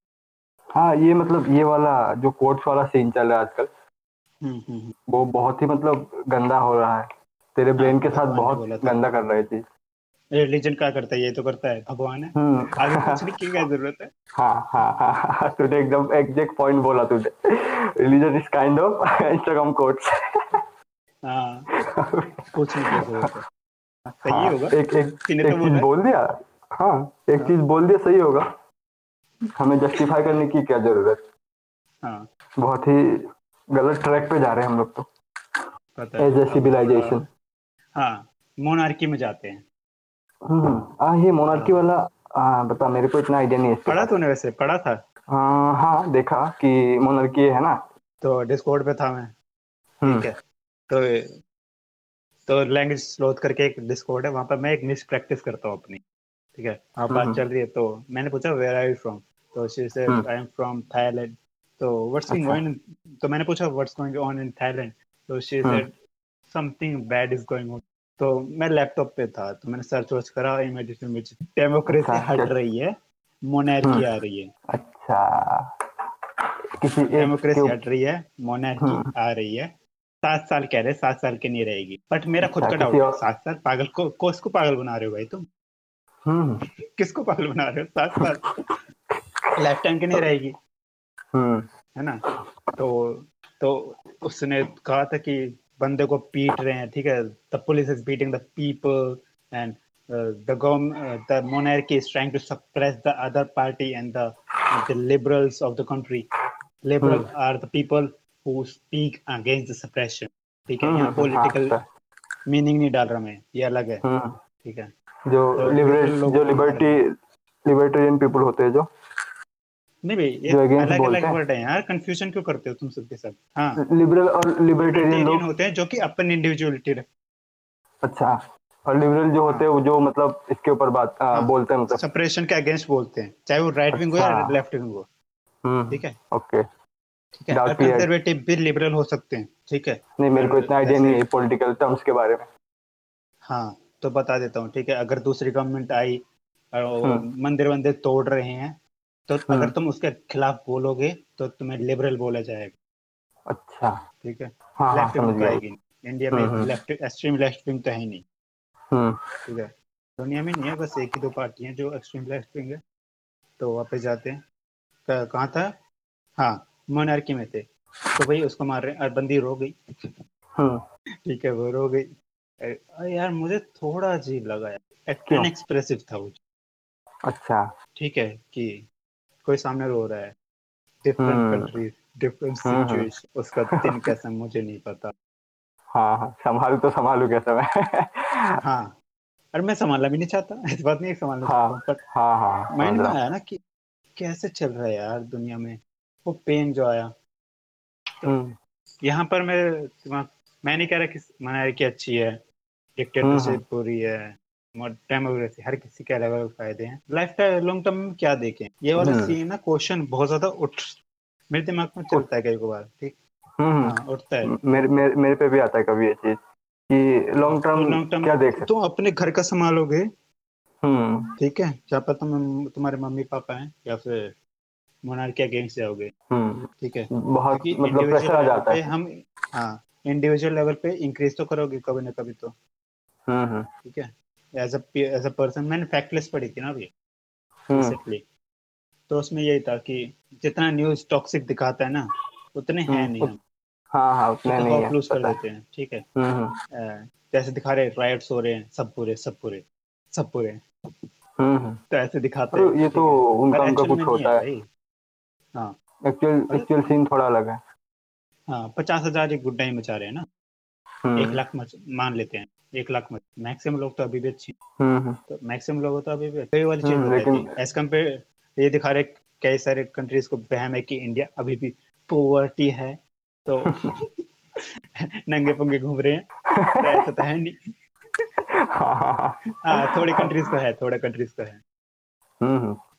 हाँ ये मतलब ये वाला जो कोर्ट्स वाला सीन चल रहा है आजकल। वो बहुत ही मतलब गंदा हो रहा है। तेरे हाँ ब्रेन के साथ ने बहुत गंदा कर रहा है चीज़ रिलीजन क्या करता है? ये तो करता है भगवान है। हम्म। आगे पूछने की क्या ज़रूरत है? हाँ हाँ हाँ हाँ तूने एकदम एग्जैक्ट पॉइंट बोला तूने। Religion is kind of Instagram quotes हाँ पूछने की ज़रूरत है। हाँ, सही हाँ होगा। एक एक तूने एक तो चीज़ बोला है। दिया? हाँ एक हाँ। चीज़ बोल दिया सही होगा। हमें जस्टिफाई करने की क्या ज़रूरत? हाँ। बहुत ही गलत ट्रैक पे जा रहे हैं हम लोग तो। एज ए सिविलाइजेशन हाँ मोनार्की में जाते हैं। हम्म हाँ ये मोनार्की हाँ। वाला हाँ बता मेरे को इतना आइडिया नहीं है पढ़ा तूने वैसे? पढ़ा था? में हाँ हाँ देखा कि मोनार्की है ना। तो डिस्कॉर्ड पे था मैं। हम्म। ठीक है। तो तो लैंग्वेज स्लोथ करके एक डिस्कॉर्ड है वहाँ पर मैं एक मिस प्रैक्टिस करता हूँ अपनी। ठीक है? हम्म बात चल रही है तो। मैंने पूछा वेयर आर यू फ्रॉम तो she hmm. I am from Thailand तो व्हाट्स गोइंग तो मैंने पूछा what's going on in Thailand तो she said something bad is going on तो मैं लैपटॉप पे था तो मैंने सर्च वर्च करा इमेजिन में डेमोक्रेसी हट रही है मोनार्की हम्म आ रही है। अच्छा। किसी डेमोक्रेसी हट रही है मोनार्की हम्म आ रही है। सात साल कह रहे सात साल की नहीं रहेगी। बट मेरा खुद अच्छा का किसी डाउट सात साल पागल को किसको पागल बना रहे हो भाई तुम? हम्म। किसको पागल बना रहे हो? सात साल। लाइफ टाइम की नहीं रहेगी। है ना तो तो उसने कहा था कि बंदे को पीट रहे हैं ठीक है the police is beating the people and the government the monarchy is trying to suppress the other party and the the liberals of the country liberal hmm are the people who speak against the suppression ठीक है हम्म यहाँ हम्म, हाँ पॉलिटिकल मीनिंग नहीं डाल रहा मैं ये अलग है हम्म ठीक है जो तो लिबरेट लिबरल जो लिबर्टी लिबर्टेरियन पीपल होते हैं जो नहीं भाई ये अलग अलग वर्ड है। यार कंफ्यूजन क्यों करते हो तुम सबके सब हाँ। लिबरल और लिबर्टेरियन लोग। होते हैं जो कि अपन इंडिविजुअलिटी अच्छा और लिबरल जो होते हाँ वो जो मतलब इसके ऊपर बात आ, हाँ। बोलते हैं मतलब। सेपरेशन के अगेंस्ट बोलते हैं चाहे वो राइट विंग हो अच्छा। या लेफ़्ट विंग हो। हम्म ठीक है? ओके ठीक है और कंजर्वेटिव भी लिबरल हो सकते हैं ठीक है? नहीं मेरे को इतना आइडिया नहीं है पॉलिटिकल टर्म्स के बारे में। हाँ तो बता देता हूँ ठीक है? अगर दूसरी गवर्नमेंट आई और हम्म। मंदिर वंदिर तोड़ रहे हैं तो हाँ। अगर तुम उसके खिलाफ बोलोगे तो तुम्हें लिबरल बोला जाएगा। अच्छा। ठीक है? हाँ हाँ लेफ़्ट विंग तो आएगी। नहीं इंडिया में लेफ़्ट एक्सट्रीम लेफ़्ट विंग तो है ही नहीं। हम्म। ठीक है? दुनिया में नहीं है बस एक ही दो पार्टी हैं जो एक्सट्रीम लेफ़्ट विंग है। तो वापस जाते हैं। कहाँ था? हाँ मोनार्की में थे। तो भाई उसको मार रहे हैं। बंदी रो गई। हम्म ठीक है वो रो गई। यार मुझे थोड़ा अजीब लगा यार। अनएक्सप्रेसिव था वो। अच्छा। ठीक है कि कोई सामने रो रहा है। Different hmm country different situation उसका दिन कैसा मुझे नहीं पता। हाँ हाँ संभालू तो संभालू कैसे मैं हाँ। और मैं संभालना भी नहीं चाहता इस बात नहीं संभालना चाहता हाँ हूँ पर हाँ हाँ माइंड में आया ना कि कैसे चल रहा है यार दुनिया में वो पेन जो आया। तो हम्म। यहाँ पर मैं मैं नहीं कह रहा कि मनारिकी अच्छी है डिक्टेटरशिप हम्म, पूरी है डेमोक्रेसी हर किसी के अलग अलग फ़ायदे हैं। लाइफ टाइम लॉन्ग टर्म में क्या देखें? ये वाला सीन ना क्वेश्चन बहुत ज़्यादा उठ मेरे दिमाग में चलता है कई बार ठीक? हाँ, उठता है। मेरे मेरे मेरे पे भी आता है कभी ये चीज़ कि लॉन्ग टर्म लॉन्ग टर्म क्या देख तुम अपने घर का संभालोगे? हम्म। ठीक है? क्या पता तुम तुम्हारे मम्मी पापा हैं या फिर मोनार के अगेंस्ट जाओगे। हम्म। ठीक है? बहुत मतलब प्रेशर आ जाता है। हम हाँ इंडिविजुअल लेवल पे इंक्रीज तो करोगे कभी ना कभी तो। ठीक है? एज एज अ पर्सन मैंने फैक्टलेस पढ़ी थी ना अभी रिसेंटली तो उसमें यही था कि जितना न्यूज़ टॉक्सिक दिखाता है ना उतने हैं नहीं हम। हाँ हाँ उतने नहीं है कर देते हैं ठीक है? जैसे दिखा रहे राइट्स हो रहे हैं सब पूरे सब पूरे सब पूरे। तो ऐसे दिखाते हैं ये तो उनका उनका कुछ होता है हाँ। एक्चुअल एक्चुअल सीन थोड़ा अलग है। हाँ पचास हज़ार एक गुड्डा ही मचा रहे हैं ना। हम्म। एक लाख मान लेते हैं। एक लाख में। मैक्सिमम लोग तो अभी भी अच्छे हम्म, हम्म। तो मैक्सिमम लोग तो अभी भी कई वाली चीज़ एज कंपेयर ये दिखा रहे कई सारे कंट्रीज़ को बहम है कि इंडिया अभी भी पोवर्टी है तो नंगे पंगे घूम रहे हैं। तो ऐसा तो है नहीं। हाँ थोड़ी कंट्रीज़ को है थोड़े कंट्रीज़ को है।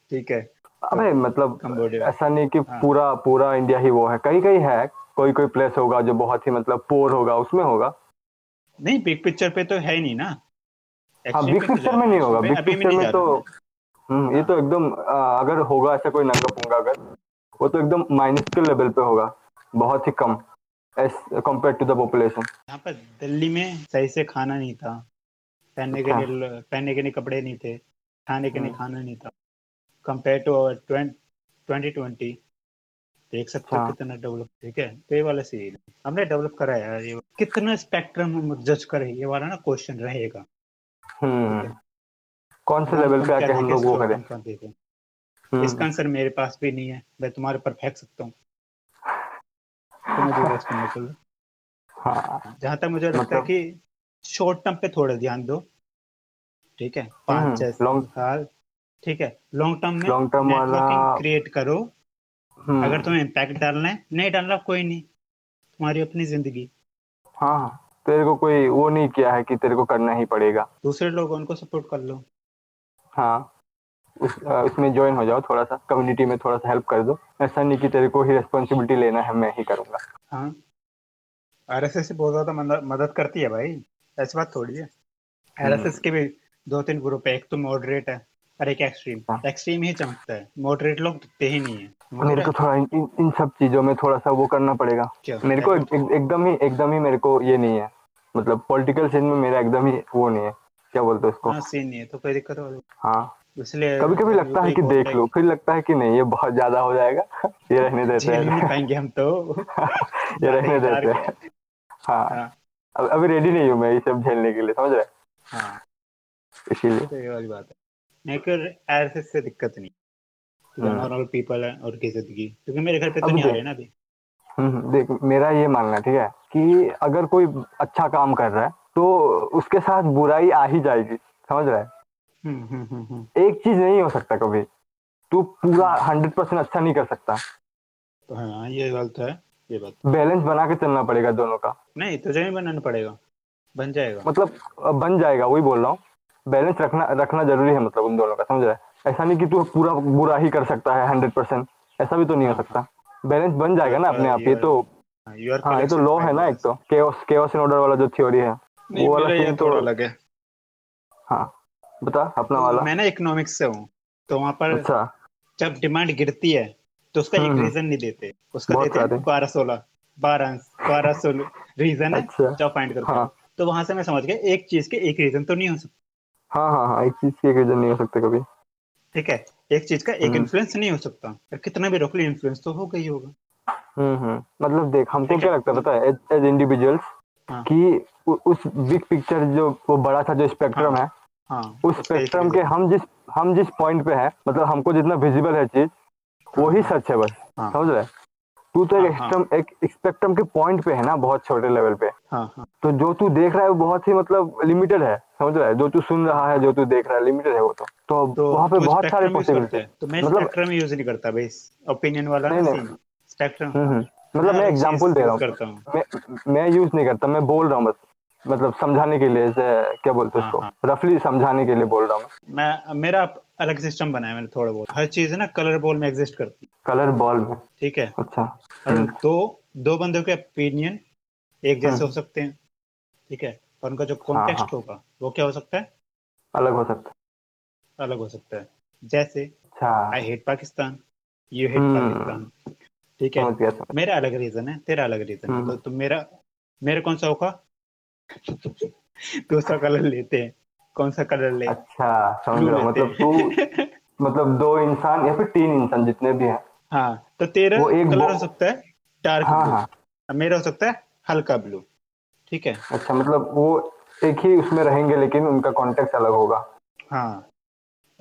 ठीक है। अबे मतलब ऐसा नहीं कि हाँ. पूरा पूरा इंडिया ही वो है। कहीं कहीं है कोई कोई प्लेस होगा जो बहुत ही मतलब पोर होगा उसमें होगा। नहीं बिग पिक्चर पे तो है नहीं ना। हाँ बिग पिक्चर में नहीं होगा। बिग पिक्चर में तो हम्म ये तो एकदम अगर होगा ऐसा कोई नंगा पुंगा अगर वो तो एकदम माइनस के लेवल पे होगा। बहुत ही कम as compared to the population यहाँ पर दिल्ली में सही से खाना नहीं था। पहनने के अच्छा। लिए पहनने के लिए कपड़े नहीं थे। खाने के लिए हम्म। खाना नहीं था। Compare to our twenty twenty देख सकते हो हाँ। कितना डेवलप ठीक है? तो ये वाला सीन हमने डेवलप करा है ये कितना स्पेक्ट्रम हम जज करें ये वाला ना क्वेश्चन रहेगा। हम्म। कौन से लेवल पे आके हम लोग वो करें? हम्म। इसका आंसर मेरे पास भी नहीं है। मैं तुम्हारे पर फेंक सकता हूँ। हाँ। जहाँ तक मुझे लगता है मतलब कि शॉर्ट टर्म पे थोड़ा ध्यान दो। ठीक है? पाँच हम्म, छह साल। ठीक है? लॉन्ग टर्म में लॉन्ग टर्म वाला क्रिएट करो। अगर तुम्हें इम्पैक्ट डालना है नहीं डालना कोई नहीं। तुम्हारी अपनी ज़िंदगी। हाँ, हाँ तेरे को कोई वो नहीं किया है कि तेरे को करना ही पड़ेगा। दूसरे लोग उनको सपोर्ट कर लो। हाँ उस इसमें ज्वाइन हो जाओ थोड़ा सा कम्युनिटी में थोड़ा सा हेल्प कर दो। ऐसा नहीं कि तेरे को ही रिस्पॉन्सिबिलिटी लेना है मैं ही करूँगा। हाँ। आर एस एस बहुत ज़्यादा मदद करती है भाई। ऐसी बात थोड़ी है। आर एस एस के भी दो तीन ग्रुप है एक तो मॉडरेट है। और एक एक्सट्रीम हाँ। एक्सट्रीम ही चमकता है। मॉडरेट लोग दिखते ही नहीं है। मेरे को थोड़ा इन, इन, सब चीज़ों में थोड़ा सा वो करना पड़ेगा। मेरे को एक, एकदम ही एकदम ही मेरे को ये नहीं है। मतलब पॉलिटिकल सीन में मेरा एकदम ही वो नहीं है। क्या बोलते उसको? हाँ सीन नहीं है तो कोई दिक्कत हो हाँ। इसलिए कभी कभी लगता है कि देख लो फिर लगता है कि नहीं ये बहुत ज़्यादा हो जाएगा। ये रहने देते हैं। नहीं पाएँगे हम तो। ये रहने देते हैं। हाँ, हाँ। अभी रेडी नहीं हूँ मैं ये सब झेलने के लिए समझ रहे हाँ। इसीलिए। तो ये वाली बात है। से दिक्कत नहीं। नॉर्मल हाँ। पीपल है और की। ज़िंदगी क्योंकि मेरे घर पे तो नहीं आ रहे ना अभी। हम्म, हम्म, देख मेरा ये मानना ठीक है कि अगर कोई अच्छा काम कर रहा है तो उसके साथ बुराई आ ही जाएगी समझ रहा है? हम्म, एक चीज़ नहीं हो सकता कभी। तू पूरा हंड्रेड परसेंट अच्छा नहीं कर सकता। तो हाँ ये बात है ये बात। बैलेंस बना के चलना पड़ेगा दोनों का। नहीं तुझे नहीं बनाना पड़ेगा। बन जाएगा। मतलब बन जाएगा वही बोल रहा हूँ। बैलेंस रखना रखना ज़रूरी है मतलब उन दोनों का समझ रहा है? ऐसा नहीं कि तू पूरा बुरा ही कर सकता है हंड्रेड परसेंट ऐसा भी तो नहीं हो सकता। बैलेंस बन जाएगा ना अपने आप ये तो हाँ ये तो लॉ है ना एक तो केओस केओस इन ऑर्डर वाला जो थ्योरी है। वो वाला सीन तो अलग है। हाँ बता अपना वाला। मैं ना इकोनॉमिक्स से हूँ तो वहाँ पर अच्छा। जब डिमांड गिरती है तो उसका एक रीजन हम्म। नहीं देते। उसका देते हैं बारह सोलह बारह बारह सोलह रीजन है अच्छा। जब फाइंड करते हाँ। तो वहाँ से मैं समझ गया एक चीज़ के एक रीजन तो नहीं हो सकता। हाँ हाँ हाँ एक चीज़ की एक रीजन नहीं हो सकते कभी। ठीक है एक चीज़ का एक इन्फ्लुएंस हम्म। नहीं हो सकता। कितना भी रोक लो इन्फ्लुएंस तो ही होगा। हम्म हम्म मतलब देख हमको क्या लगता है पता है एज इंडिविजुअल्स हाँ। कि उस बिग पिक्चर जो वो बड़ा सा जो स्पेक्ट्रम हाँ, है हाँ, उस स्पेक्ट्रम के हम जिस हम जिस पॉइंट पे है मतलब हमको जितना विजिबल है चीज़ वो ही हाँ। सच है बस हाँ, समझ रहे तू तो हाँ, हाँ। एक स्पेक्ट्रम के पॉइंट पे है ना बहुत छोटे लेवल पे। हाँ, हाँ. तो जो तू देख रहा है वो बहुत ही मतलब लिमिटेड है समझ रहा है? जो तू सुन रहा है जो तू देख रहा है लिमिटेड है वो तो। तो, तो वहाँ पे बहुत सारे पॉसिबिलिटी तो मैं मतलब स्पेक्ट्रम यूज़ नहीं करता भाई। ओपिनियन वाला नहीं नहीं। स्पेक्ट्रम हम्म, हम्म। मतलब मैं एग्जांपल दे रहा हूँ। मैं मैं यूज़ नहीं करता मैं बोल रहा हूँ बस। मतलब समझाने के लिए क्या बोलते हैं हाँ, उसको? रफली हाँ। समझाने के लिए बोल रहा हूँ। मैं मेरा अलग सिस्टम बनाया मैंने थोड़ा बहुत। हर चीज़ है ना कलर बॉल में एग्जिस्ट करती है। कलर बॉल में? ठीक है। अच्छा। हम्म। दो दो बंदों के ओपिनियन एक जैसे हम्म। हो। सकते हैं। ठीक है? और उनका जो कॉन्टेक्स्ट हाँ, होगा वो क्या हो सकता है? अलग हो सकता है। अलग हो सकता है। जैसे I hate Pakistan you hate Pakistan ठीक है? मेरा अलग रीजन है तेरा अलग रीजन है। तो तुम मेरा मेरा कौन सा होगा? दूसरा कलर लेते हैं। कौन सा कलर ले? अच्छा समझ रहा मतलब तू मतलब दो इंसान या फिर तीन इंसान जितने भी हैं। हाँ तो तेरा वो एक कलर हो सकता है डार्क हाँ, हाँ. मेरा हो सकता है हल्का ब्लू ठीक है? अच्छा मतलब वो एक ही उसमें रहेंगे लेकिन उनका कॉन्टेक्ट अलग होगा। हाँ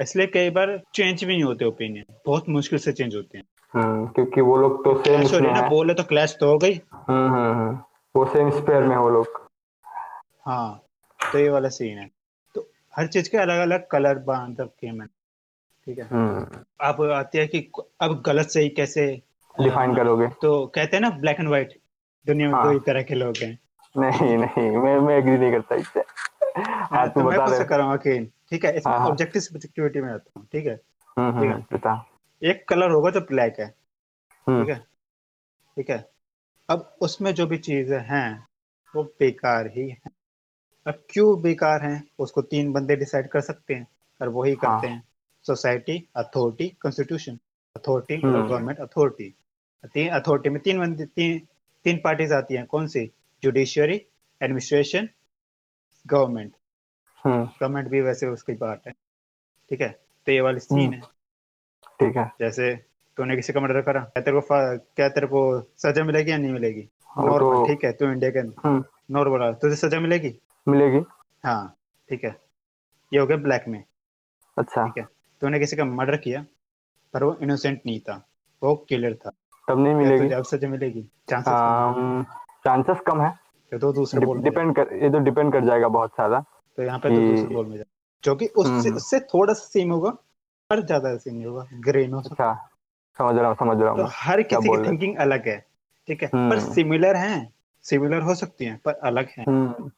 इसलिए कई बार चेंज भी नहीं होते ओपिनियन बहुत मुश्किल से चेंज होते हैं। हम्म क्योंकि वो लोग तो सेम ना बोले तो क्लैश तो हो गई। हम्म हम्म, हम्म। वो सेम स्पेयर में वो लोग। हाँ तो ये वाला सीन है। हर चीज़ के अलग अलग कलर बाँध रखे हैं मैंने। ठीक है। हम्म। अब आती है कि अब गलत सही कैसे डिफाइन करोगे। तो कहते हैं ना ब्लैक एंड व्हाइट दुनिया में हाँ. दो ही तरह के लोग हैं। नहीं नहीं मैं मैं एग्री नहीं करता इससे। हाँ, हाँ तो मैं पूछ करूँगा कि ठीक है इसमें ऑब्जेक्टिव हाँ, सब्जेक्टिविटी में आता हूँ ठीक है? हम्म, ठीक है। हम्म, बता। एक कलर होगा जो ब्लैक है। ठीक है? ठीक है। अब उसमें जो भी चीज़ें हैं वो बेकार ही है। अब क्यों बेकार हैं? उसको तीन बंदे डिसाइड कर सकते हैं और वही करते हाँ. हैं society authority constitution authority government authority तीन अथॉरिटी में तीन बंदे तीन तीन पार्टीज़ आती हैं। कौन सी? जुडिशियरी एडमिनिस्ट्रेशन गवर्नमेंट गवर्नमेंट भी वैसे उसकी पार्ट है। ठीक है? तो ये वाली सीन हम्म। है। ठीक है। जैसे तूने किसी का मर्डर करा क्या तेरे को क्या तेरे को सजा मिलेगी या नहीं मिलेगी? नॉर्मल तो... ठीक है तू इंडिया के नॉर्मल तुझे सजा मिलेगी? मिलेगी। हाँ ठीक है। ये हो गया ब्लैक में। अच्छा। ठीक है। तूने किसी का मर्डर किया पर वो इनोसेंट नहीं था। वो किलर था। तब नहीं मिलेगी। अब सजा मिलेगी। चांसेस चांसेस कम है। ये तो दूसरे बोल डिपेंड कर ये तो डिपेंड कर जाएगा बहुत ज़्यादा तो यहाँ पे तो दूसरे बोल में जा कि उससे हम्म। उससे थोड़ा सा सेम होगा पर ज़्यादा सेम नहीं होगा। ग्रेन अच्छा। समझ रहा हूँ समझ रहा हूँ। तो हर किसी की थिंकिंग अलग है। ठीक है। पर सिमिलर हम्म। हैं। सिमिलर हो सकती हैं पर अलग हैं। हम्म।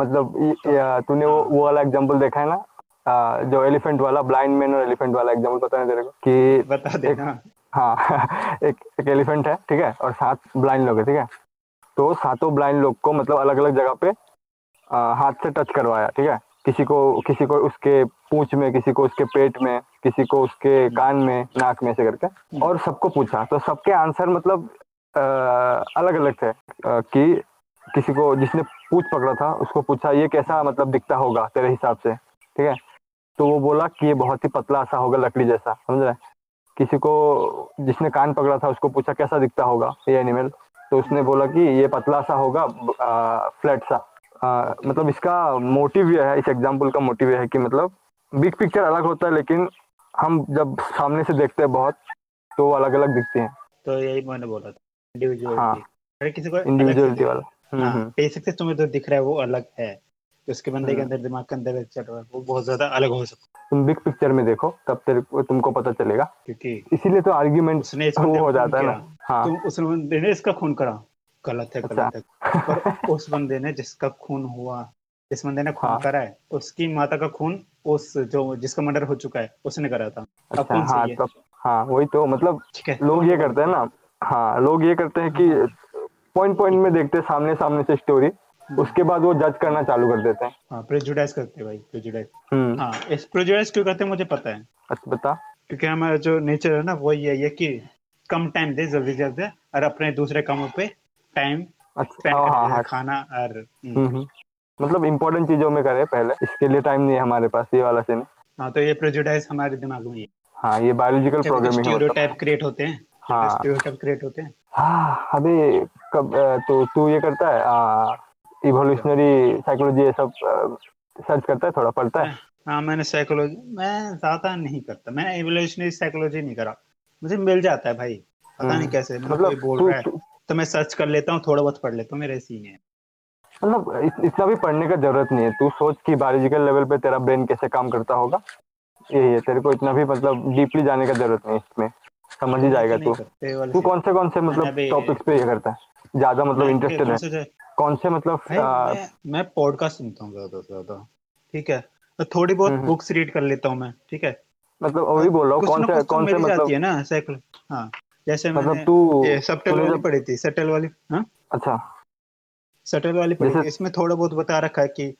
मतलब तो तूने वो वो वाला एग्जांपल देखा है ना? आ, जो एलिफेंट वाला ब्लाइंड मैन और एलिफेंट वाला एग्जांपल पता है तेरे को? कि बता देना। हाँ एक एक एलिफेंट है ठीक है? और सात ब्लाइंड लोग है ठीक है? तो सातों ब्लाइंड लोग को मतलब अलग अलग जगह पे आ, हाथ से टच करवाया ठीक है? किसी को किसी को उसके पूंछ में किसी को उसके पेट में किसी को उसके कान में नाक में से करके हम्म। और सबको पूछा। तो सबके आंसर मतलब आ, अलग अलग थे आ, कि किसी को जिसने पूछ पकड़ा था उसको पूछा ये कैसा मतलब दिखता होगा तेरे हिसाब से? ठीक है? तो वो बोला कि ये बहुत ही पतला सा होगा लकड़ी जैसा समझ रहे किसी को जिसने कान पकड़ा था उसको पूछा कैसा दिखता होगा ये एनिमल तो उसने बोला कि ये पतला सा होगा फ्लैट सा। आ, मतलब इसका मोटिव यह है इस एग्ज़ाम्पल का मोटिव यह है कि मतलब बिग पिक्चर अलग होता है लेकिन हम जब सामने से देखते हैं बहुत तो अलग अलग दिखते हैं। तो यही मैंने बोला था इंडिविजुअलिटी हाँ। किसी को इंडिविजुअलिटी वाला। बेसिक हाँ, से तुम्हें जो दिख रहा है वो अलग है। उसके बंदे के हम्म। अंदर दिमाग के अंदर चल रहा है वो बहुत ज़्यादा अलग हो सकता है। तुम बिग पिक्चर में देखो तब तेरे तुमको पता चलेगा। क्योंकि इसीलिए तो आर्ग्यूमेंट वो हो जाता है ना। हाँ। तुम उस बंदे ने इसका खून करा। गलत है गलत अच्छा। है। पर उस बंदे ने जिसका खून हुआ जिस बंदे ने खून हाँ। करा है उसकी माता का खून उस जो जिसका मर्डर हो चुका है उसने करा था। अब अच्छा, कौन हाँ, तब, हाँ वही तो मतलब लोग ये करते हैं ना। हाँ लोग ये करते हैं कि पॉइंट पॉइंट में देखते हैं सामने सामने से स्टोरी उसके बाद वो जज करना चालू कर देते हैं। हाँ प्रेजुडाइज करते हैं भाई प्रेजुडाइज हम्म। हाँ इस प्रेजुडाइज क्यों करते हैं मुझे पता है। अच्छा बता। क्योंकि हमारा जो नेचर है ना वो ये है कि कम टाइम दे जल्दी जल्दी और अपने दूसरे कामों पे टाइम अच्छा हाँ, हाँ, खाना और हम्म, हम्म। मतलब इम्पोर्टेंट चीज़ों में करे पहले इसके लिए टाइम नहीं है हमारे पास ये वाला सीन हाँ तो ये प्रेजुडाइज हमारे दिमाग में हाँ ये बायोलॉजिकल प्रोग्रामिंग क्रिएट होते हैं हाँ। क्रिएट होते हैं। हाँ अभी कब तो तू ये करता है इवोल्यूशनरी साइकोलॉजी ये सब सर्च करता है थोड़ा पढ़ता है? हाँ मैंने साइकोलॉजी मैं ज़्यादा नहीं करता मैंने इवोल्यूशनरी साइकोलॉजी नहीं करा। मुझे मिल जाता है भाई पता नहीं हम्म। कैसे मतलब बोल रहा है तो मैं सर्च कर लेता हूँ थोड़ा बहुत पढ़ लेता हूँ मेरे सीन है। मतलब इतना भी पढ़ने का ज़रूरत नहीं है तू सोच कि बायोलॉजिकल लेवल पे तेरा ब्रेन कैसे काम करता होगा? यही है तेरे को इतना भी मतलब डीपली जाने का ज़रूरत नहीं इसमें। समझ ही जाएगा तू। तू कौन से कौन से मतलब टॉपिक्स पे ये करता है? ज़्यादा मतलब इंटरेस्टेड है। कौन से मतलब मैं, मैं पॉडकास्ट सुनता हूँ ज़्यादा से ज़्यादा ठीक है? तो थोड़ी बहुत बुक्स रीड। कर लेता हूँ मैं ठीक है? मतलब वही बोल रहा हूँ कौन से कौन से मतलब है ना साइकिल हाँ जैसे मतलब तू सबटल वाली पढ़ी थी सटल वाली हाँ? अच्छा। सटल वाली पढ़ी इसमें थोड़ा बहुत बता रखा है कि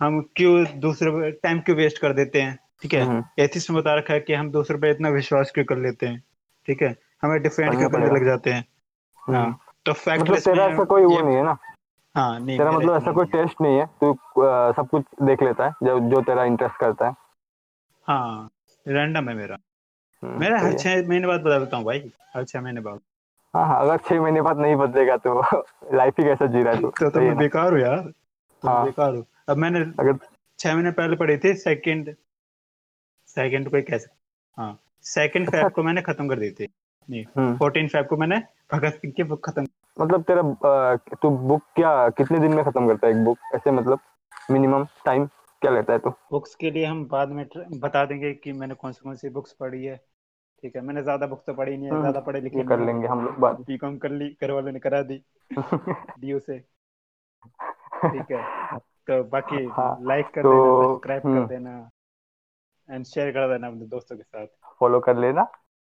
हम क्यों दूसरे टाइम क्यों वेस्ट कर देते हैं ठीक है? एथिस में बता रखा है कि हम दूसरे पे इतना विश्वास क्यों कर लेते हैं ठीक है? हमें डिफेंड क्यों करने लग जाते हैं। हाँ तो फैक्ट मतलब तेरा ऐसा कोई वो नहीं है ना? हाँ नहीं तेरा मतलब ऐसा कोई टेस्ट नहीं। है? तू सब कुछ देख लेता है जो जो तेरा इंटरेस्ट करता है। हाँ रैंडम है मेरा। हम्म, मेरा हर छह महीने बाद बदलता हूँ भाई हर छह महीने बाद। हाँ हाँ अगर छह महीने बाद नहीं बदलेगा तो लाइफ ही कैसा जी रहा है तो, तो, तो मैं बेकार हूँ यार। तो हाँ। बेकार हूँ। अब मैंने अगर छह महीने पहले पढ़ी थी सेकंड सेकंड को कैसे हाँ। सेकंड फेब को मैंने खत्म कर दी थी। नहीं फोर्टीन फेब को मैंने भगत सिंह की बुक खत्म मतलब तेरा तू बुक क्या कितने दिन में खत्म करता है एक बुक ऐसे मतलब मिनिमम टाइम क्या लेता है तो? बुक्स के लिए हम बाद में बता देंगे कि मैंने कौन सी कौन सी बुक्स पढ़ी है। ठीक है मैंने ज़्यादा बुक्स तो पढ़ी नहीं है हम्म, ज़्यादा पढ़े लिखे कर लेंगे हम लोग बात बीकॉम कर ली घर वालों ने करा दी डीयू से। ठीक है तो बाकी हाँ, लाइक कर तो, देना सब्सक्राइब कर हम्म। देना एंड शेयर कर देना अपने दोस्तों के साथ। फॉलो कर लेना।